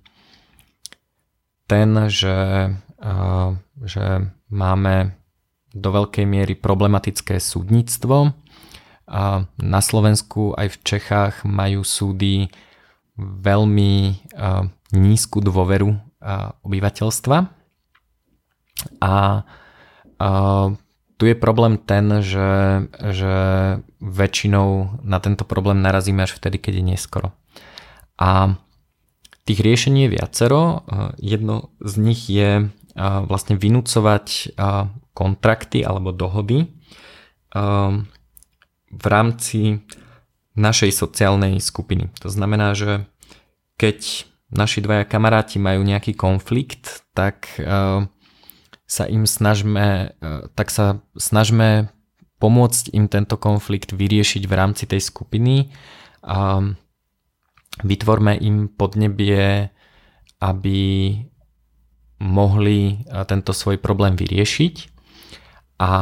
ten, že, uh, že máme do veľkej miery problematické súdnictvo. Uh, na Slovensku aj v Čechách majú súdy veľmi uh, nízku dôveru uh, obyvateľstva. A uh, tu je problém ten, že, že väčšinou na tento problém narazíme až vtedy, keď je neskoro. A tých riešení je viacero. Jedno z nich je vlastne vynúcovať kontrakty alebo dohody v rámci našej sociálnej skupiny. To znamená, že keď naši dvaja kamaráti majú nejaký konflikt, tak uh, sa im snažme, uh, tak sa snažme pomôcť im tento konflikt vyriešiť v rámci tej skupiny. Vytvorme im podnebie, aby mohli tento svoj problém vyriešiť a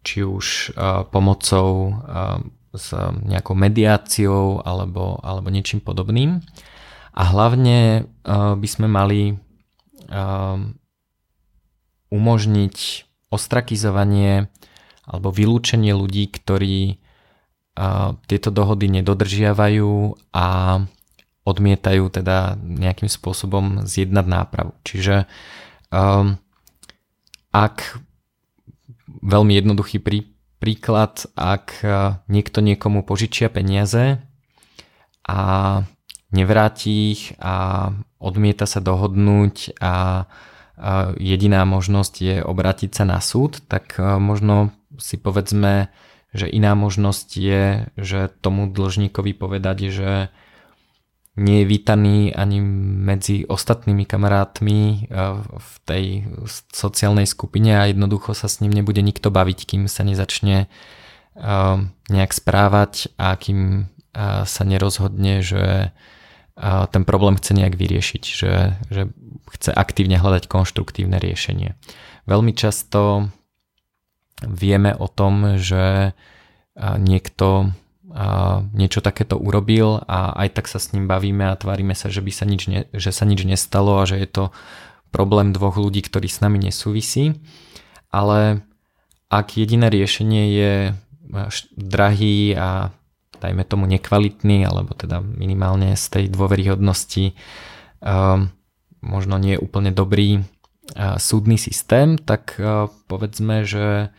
či už pomocou s nejakou mediáciou alebo, alebo niečím podobným. A hlavne by sme mali umožniť ostrakizovanie alebo vylúčenie ľudí, ktorí tieto dohody nedodržiavajú a odmietajú teda nejakým spôsobom zjednať nápravu. Čiže um, ak veľmi jednoduchý prí, príklad, ak niekto niekomu požičia peniaze a nevráti ich a odmieta sa dohodnúť a jediná možnosť je obrátiť sa na súd, tak možno si povedzme, že iná možnosť je, že tomu dlžníkovi povedať, že nie je vítaný ani medzi ostatnými kamarátmi v tej sociálnej skupine a jednoducho sa s ním nebude nikto baviť, kým sa nezačne nejak správať a kým sa nerozhodne, že ten problém chce nejak vyriešiť, že, že chce aktívne hľadať konštruktívne riešenie. Veľmi často vieme o tom, že niekto niečo takéto urobil a aj tak sa s ním bavíme a tvárime sa, že, by sa nič ne, že sa nič nestalo a že je to problém dvoch ľudí, ktorý s nami nesúvisí. Ale ak jediné riešenie je drahý a dajme tomu nekvalitný, alebo teda minimálne z tej dôveryhodnosti možno nie je úplne dobrý súdny systém, tak povedzme, že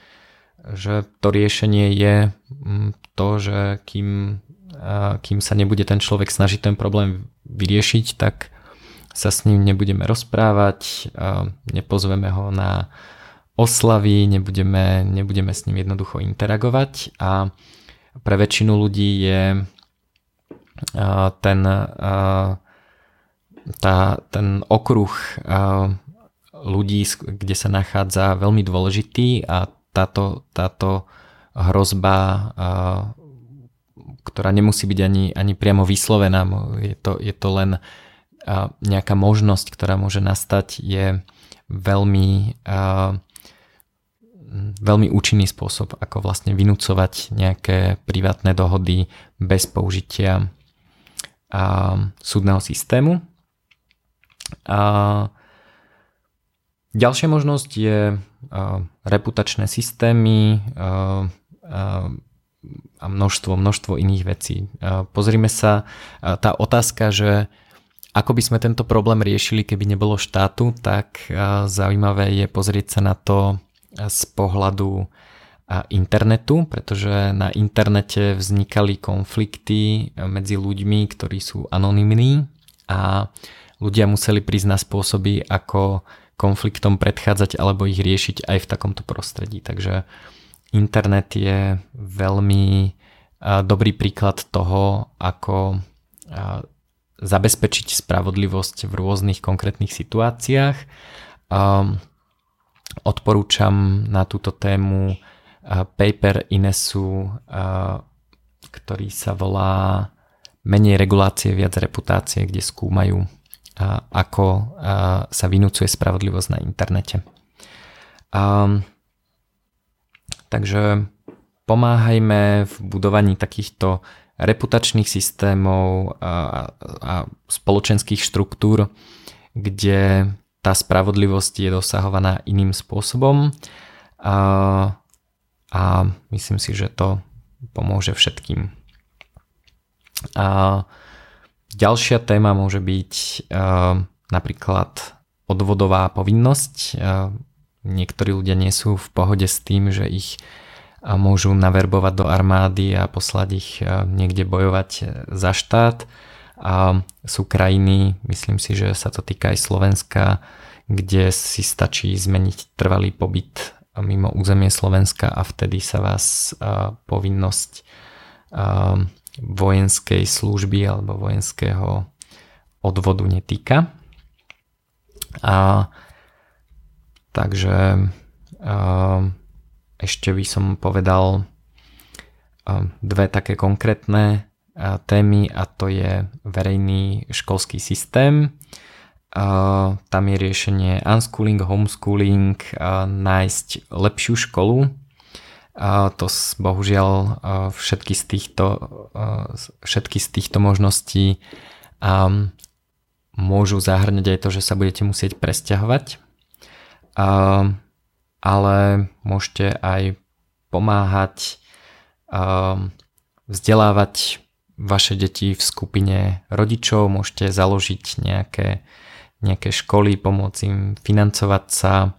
že to riešenie je mm, to, že kým, kým sa nebude ten človek snažiť ten problém vyriešiť, tak sa s ním nebudeme rozprávať, nepozveme ho na oslavy, nebudeme, nebudeme s ním jednoducho interagovať. A pre väčšinu ľudí je ten, tá, ten okruh ľudí, kde sa nachádza veľmi dôležitý a táto, táto hrozba, ktorá nemusí byť ani, ani priamo vyslovená, je to, je to len nejaká možnosť, ktorá môže nastať, je veľmi, veľmi účinný spôsob, ako vlastne vynúcovať nejaké privátne dohody bez použitia súdneho systému. A ďalšia možnosť je reputačné systémy a množstvo, množstvo iných vecí. Pozrime sa, tá otázka, že ako by sme tento problém riešili, keby nebolo štátu, tak zaujímavé je pozrieť sa na to z pohľadu internetu, pretože na internete vznikali konflikty medzi ľuďmi, ktorí sú anonymní a ľudia museli prísť na spôsoby, ako konfliktom predchádzať alebo ich riešiť aj v takomto prostredí. Takže internet je veľmi dobrý príklad toho, ako zabezpečiť spravodlivosť v rôznych konkrétnych situáciách. Odporúčam na túto tému paper Inesu, ktorý sa volá Menej regulácie, viac reputácie, kde skúmajú ako sa vynúcuje spravodlivosť na internete. Takže pomáhajme v budovaní takýchto reputačných systémov a, a spoločenských štruktúr, kde tá spravodlivosť je dosahovaná iným spôsobom a, a myslím si, že to pomôže všetkým. A, Ďalšia téma môže byť uh, napríklad odvodová povinnosť. Uh, niektorí ľudia nie sú v pohode s tým, že ich uh, môžu naverbovať do armády a poslať ich uh, niekde bojovať za štát. A sú krajiny, myslím si, že sa to týka aj Slovenska, kde si stačí zmeniť trvalý pobyt mimo územie Slovenska a vtedy sa vás povinnosť vojenskej služby alebo vojenského odvodu netýka. A takže a, ešte by som povedal dve také konkrétne témy a to je verejný školský systém. Tam je riešenie unschooling, homeschooling, nájsť lepšiu školu. To bohužiaľ všetky z týchto, všetky z týchto možností môžu zahrňať aj to, že sa budete musieť presťahovať. Ale môžete aj pomáhať vzdelávať vaše deti v skupine rodičov, môžete založiť nejaké, nejaké školy, pomôcť im financovať sa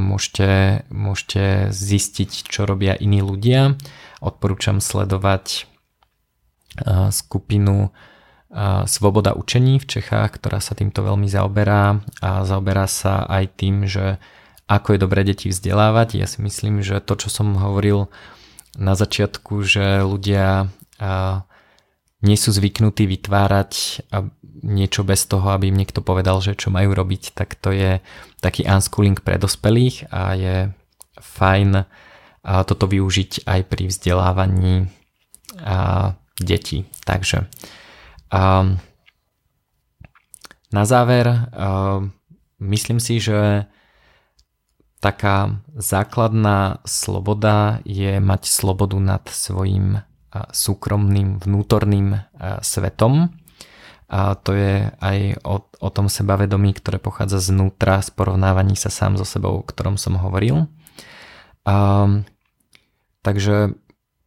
môžete, môžete zistiť, čo robia iní ľudia. Odporúčam sledovať skupinu Svoboda učení v Čechách, ktorá sa týmto veľmi zaoberá a zaoberá sa aj tým, že ako je dobré deti vzdelávať. Ja si myslím, že to, čo som hovoril na začiatku, že ľudia nie sú zvyknutí vytvárať niečo bez toho, aby im niekto povedal, že čo majú robiť, tak to je taký unschooling pre dospelých a je fajn toto využiť aj pri vzdelávaní detí. Takže na záver myslím si, že taká základná sloboda je mať slobodu nad svojim súkromným vnútorným svetom. A to je aj o, o tom sebavedomí, ktoré pochádza znútra z porovnávaní sa sám so sebou, o ktorom som hovoril. A, takže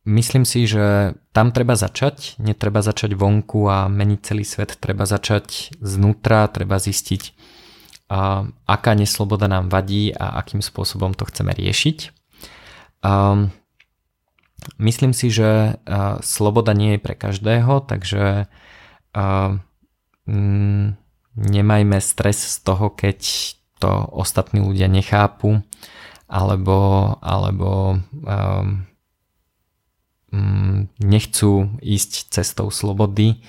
myslím si, že tam treba začať, netreba začať vonku a meniť celý svet, treba začať znútra, treba zistiť, a, aká nesloboda nám vadí a akým spôsobom to chceme riešiť. A, Myslím si, že sloboda nie je pre každého, takže mm, nemajme stres z toho, keď to ostatní ľudia nechápu, alebo, alebo um, nechcú ísť cestou slobody.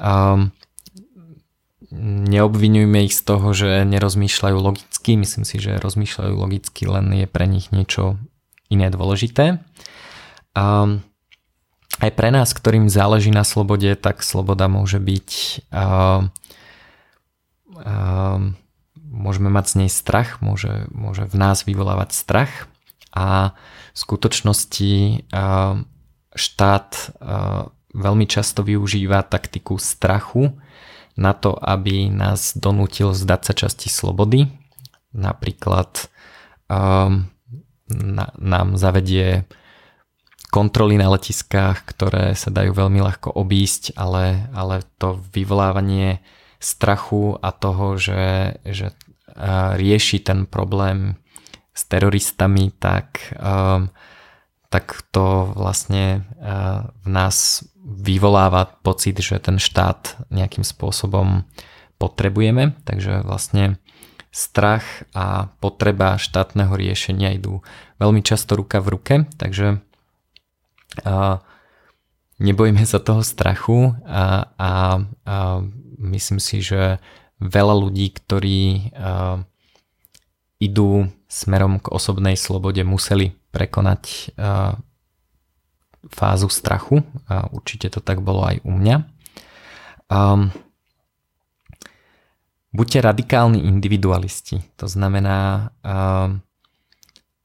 Um, neobvinujme ich z toho, že nerozmýšľajú logicky. Myslím si, že rozmýšľajú logicky, len je pre nich niečo iné dôležité. Um, aj pre nás, ktorým záleží na slobode, tak sloboda môže byť um, um, môžeme mať z nej strach, môže, môže v nás vyvolávať strach a v skutočnosti um, štát um, veľmi často využíva taktiku strachu na to, aby nás donútil zdať sa časti slobody. Napríklad um, na, nám zavedie kontroly na letiskách, ktoré sa dajú veľmi ľahko obísť, ale, ale to vyvolávanie strachu a toho, že, že rieši ten problém s teroristami, tak, um, tak to vlastne uh, v nás vyvoláva pocit, že ten štát nejakým spôsobom potrebujeme, takže vlastne strach a potreba štátneho riešenia idú veľmi často ruka v ruke, takže a nebojme sa toho strachu a, a, a myslím si, že veľa ľudí, ktorí a, idú smerom k osobnej slobode, museli prekonať a, fázu strachu. A určite to tak bolo aj u mňa. A, buďte radikálni individualisti, to znamená a,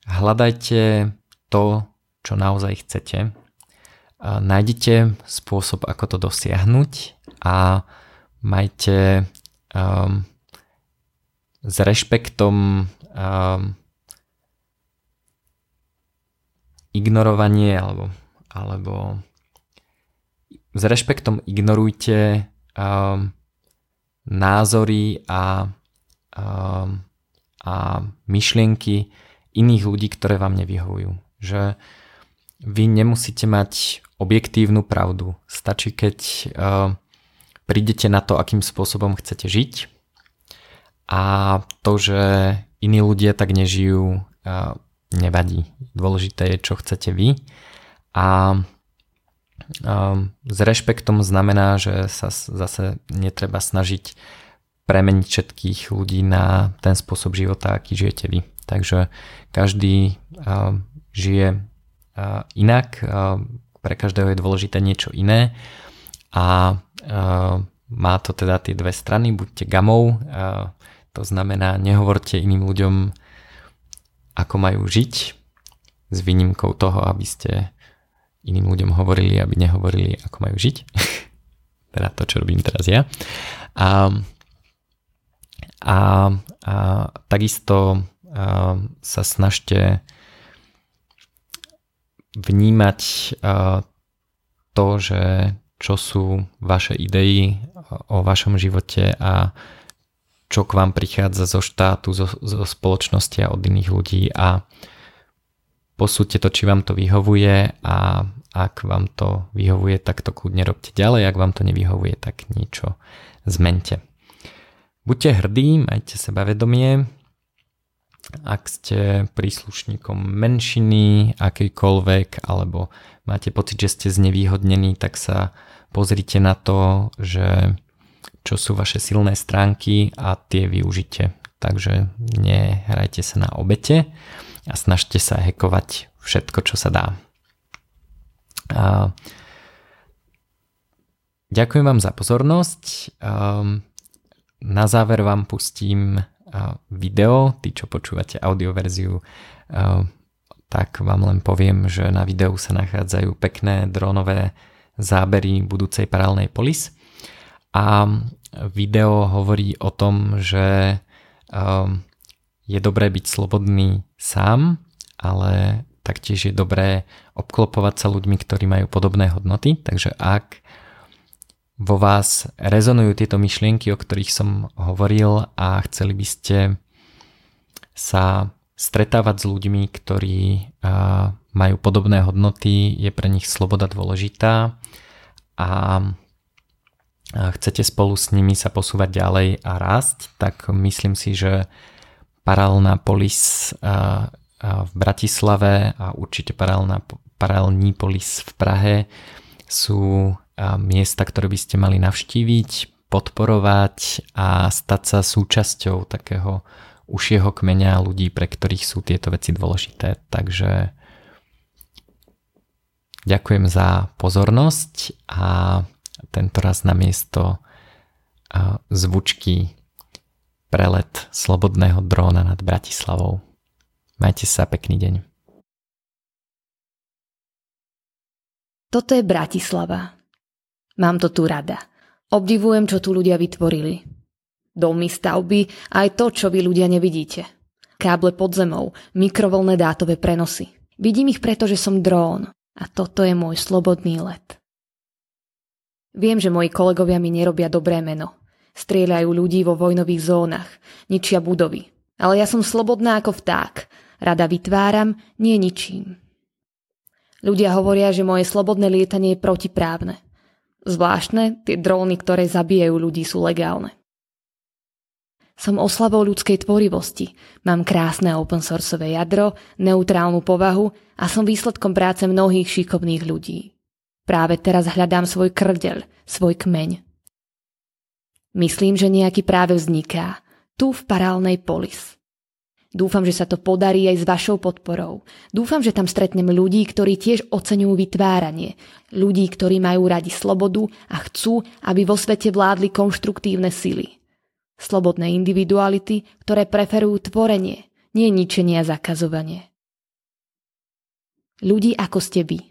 hľadajte to, čo naozaj chcete nájdete spôsob, ako to dosiahnuť a majte um, s rešpektom um, ignorovanie alebo, alebo s rešpektom ignorujte um, názory a, um, a myšlienky iných ľudí, ktoré vám nevyhovujú. Že vy nemusíte mať objektívnu pravdu. Stačí, keď uh, prídete na to, akým spôsobom chcete žiť a to, že iní ľudia tak nežijú, uh, nevadí. Dôležité je, čo chcete vy a um, s rešpektom znamená, že sa zase netreba snažiť premeniť všetkých ľudí na ten spôsob života, aký žijete vy. Takže každý žije inak, pre každého je dôležité niečo iné a má to teda tie dve strany, buďte gamou, to znamená nehovorte iným ľuďom, ako majú žiť, s výnimkou toho, aby ste iným ľuďom hovorili, aby nehovorili, ako majú žiť. teda to, čo robím teraz ja. A, a, a takisto a, sa snažte vnímať a, to, že čo sú vaše idei o vašom živote a čo k vám prichádza zo štátu, zo, zo spoločnosti a od iných ľudí a posúďte to, či vám to vyhovuje a ak vám to vyhovuje, tak to kľudne robte ďalej, ak vám to nevyhovuje, tak niečo zmente. Buďte hrdí, majte sebavedomie, ak ste príslušníkom menšiny, akýkoľvek, alebo máte pocit, že ste znevýhodnení, tak sa pozrite na to, že čo sú vaše silné stránky a tie využite. Takže nehrajte sa na obete a snažte sa hekovať všetko, čo sa dá. A ďakujem vám za pozornosť. Na záver vám pustím video, tí, čo počúvate audioverziu, tak vám len poviem, že na videu sa nachádzajú pekné dronové zábery budúcej paralelnej polis a video hovorí o tom, že um, je dobré byť slobodný sám, ale taktiež je dobré obklopovať sa ľuďmi, ktorí majú podobné hodnoty. Takže ak vo vás rezonujú tieto myšlienky, o ktorých som hovoril a chceli by ste sa stretávať s ľuďmi, ktorí majú podobné hodnoty, je pre nich sloboda dôležitá a chcete spolu s nimi sa posúvať ďalej a rásť, tak myslím si, že paralelná polis v Bratislave a určite paralelná, paralelní polis v Prahe sú miesta, ktoré by ste mali navštíviť, podporovať a stať sa súčasťou takého užšieho kmeňa ľudí, pre ktorých sú tieto veci dôležité. Takže ďakujem za pozornosť a tento raz na miesto zvučky prelet slobodného dróna nad Bratislavou. Majte sa pekný deň. Toto je Bratislava. Mám to tu rada. Obdivujem, čo tu ľudia vytvorili. Domy, stavby, aj to, čo vy ľudia nevidíte. Káble pod zemou, mikrovolné dátové prenosy. Vidím ich preto, že som drón. A toto je môj slobodný let. Viem, že moji kolegovia mi nerobia dobré meno. Strieľajú ľudí vo vojnových zónach, ničia budovy. Ale ja som slobodná ako vták. Rada vytváram, nie ničím. Ľudia hovoria, že moje slobodné lietanie je protiprávne. Zvláštne, tie dróny, ktoré zabíjajú ľudí, sú legálne. Som oslavou ľudskej tvorivosti, mám krásne open sourceové jadro, neutrálnu povahu a som výsledkom práce mnohých šikovných ľudí. Práve teraz hľadám svoj krdeľ, svoj kmeň. Myslím, že nejaký práve vzniká, tu v parálnej polis. Dúfam, že sa to podarí aj s vašou podporou. Dúfam, že tam stretnem ľudí, ktorí tiež oceňujú vytváranie. Ľudí, ktorí majú radi slobodu a chcú, aby vo svete vládli konštruktívne sily. Slobodné individuality, ktoré preferujú tvorenie, nie ničenie a zakazovanie. Ľudí ako ste vy.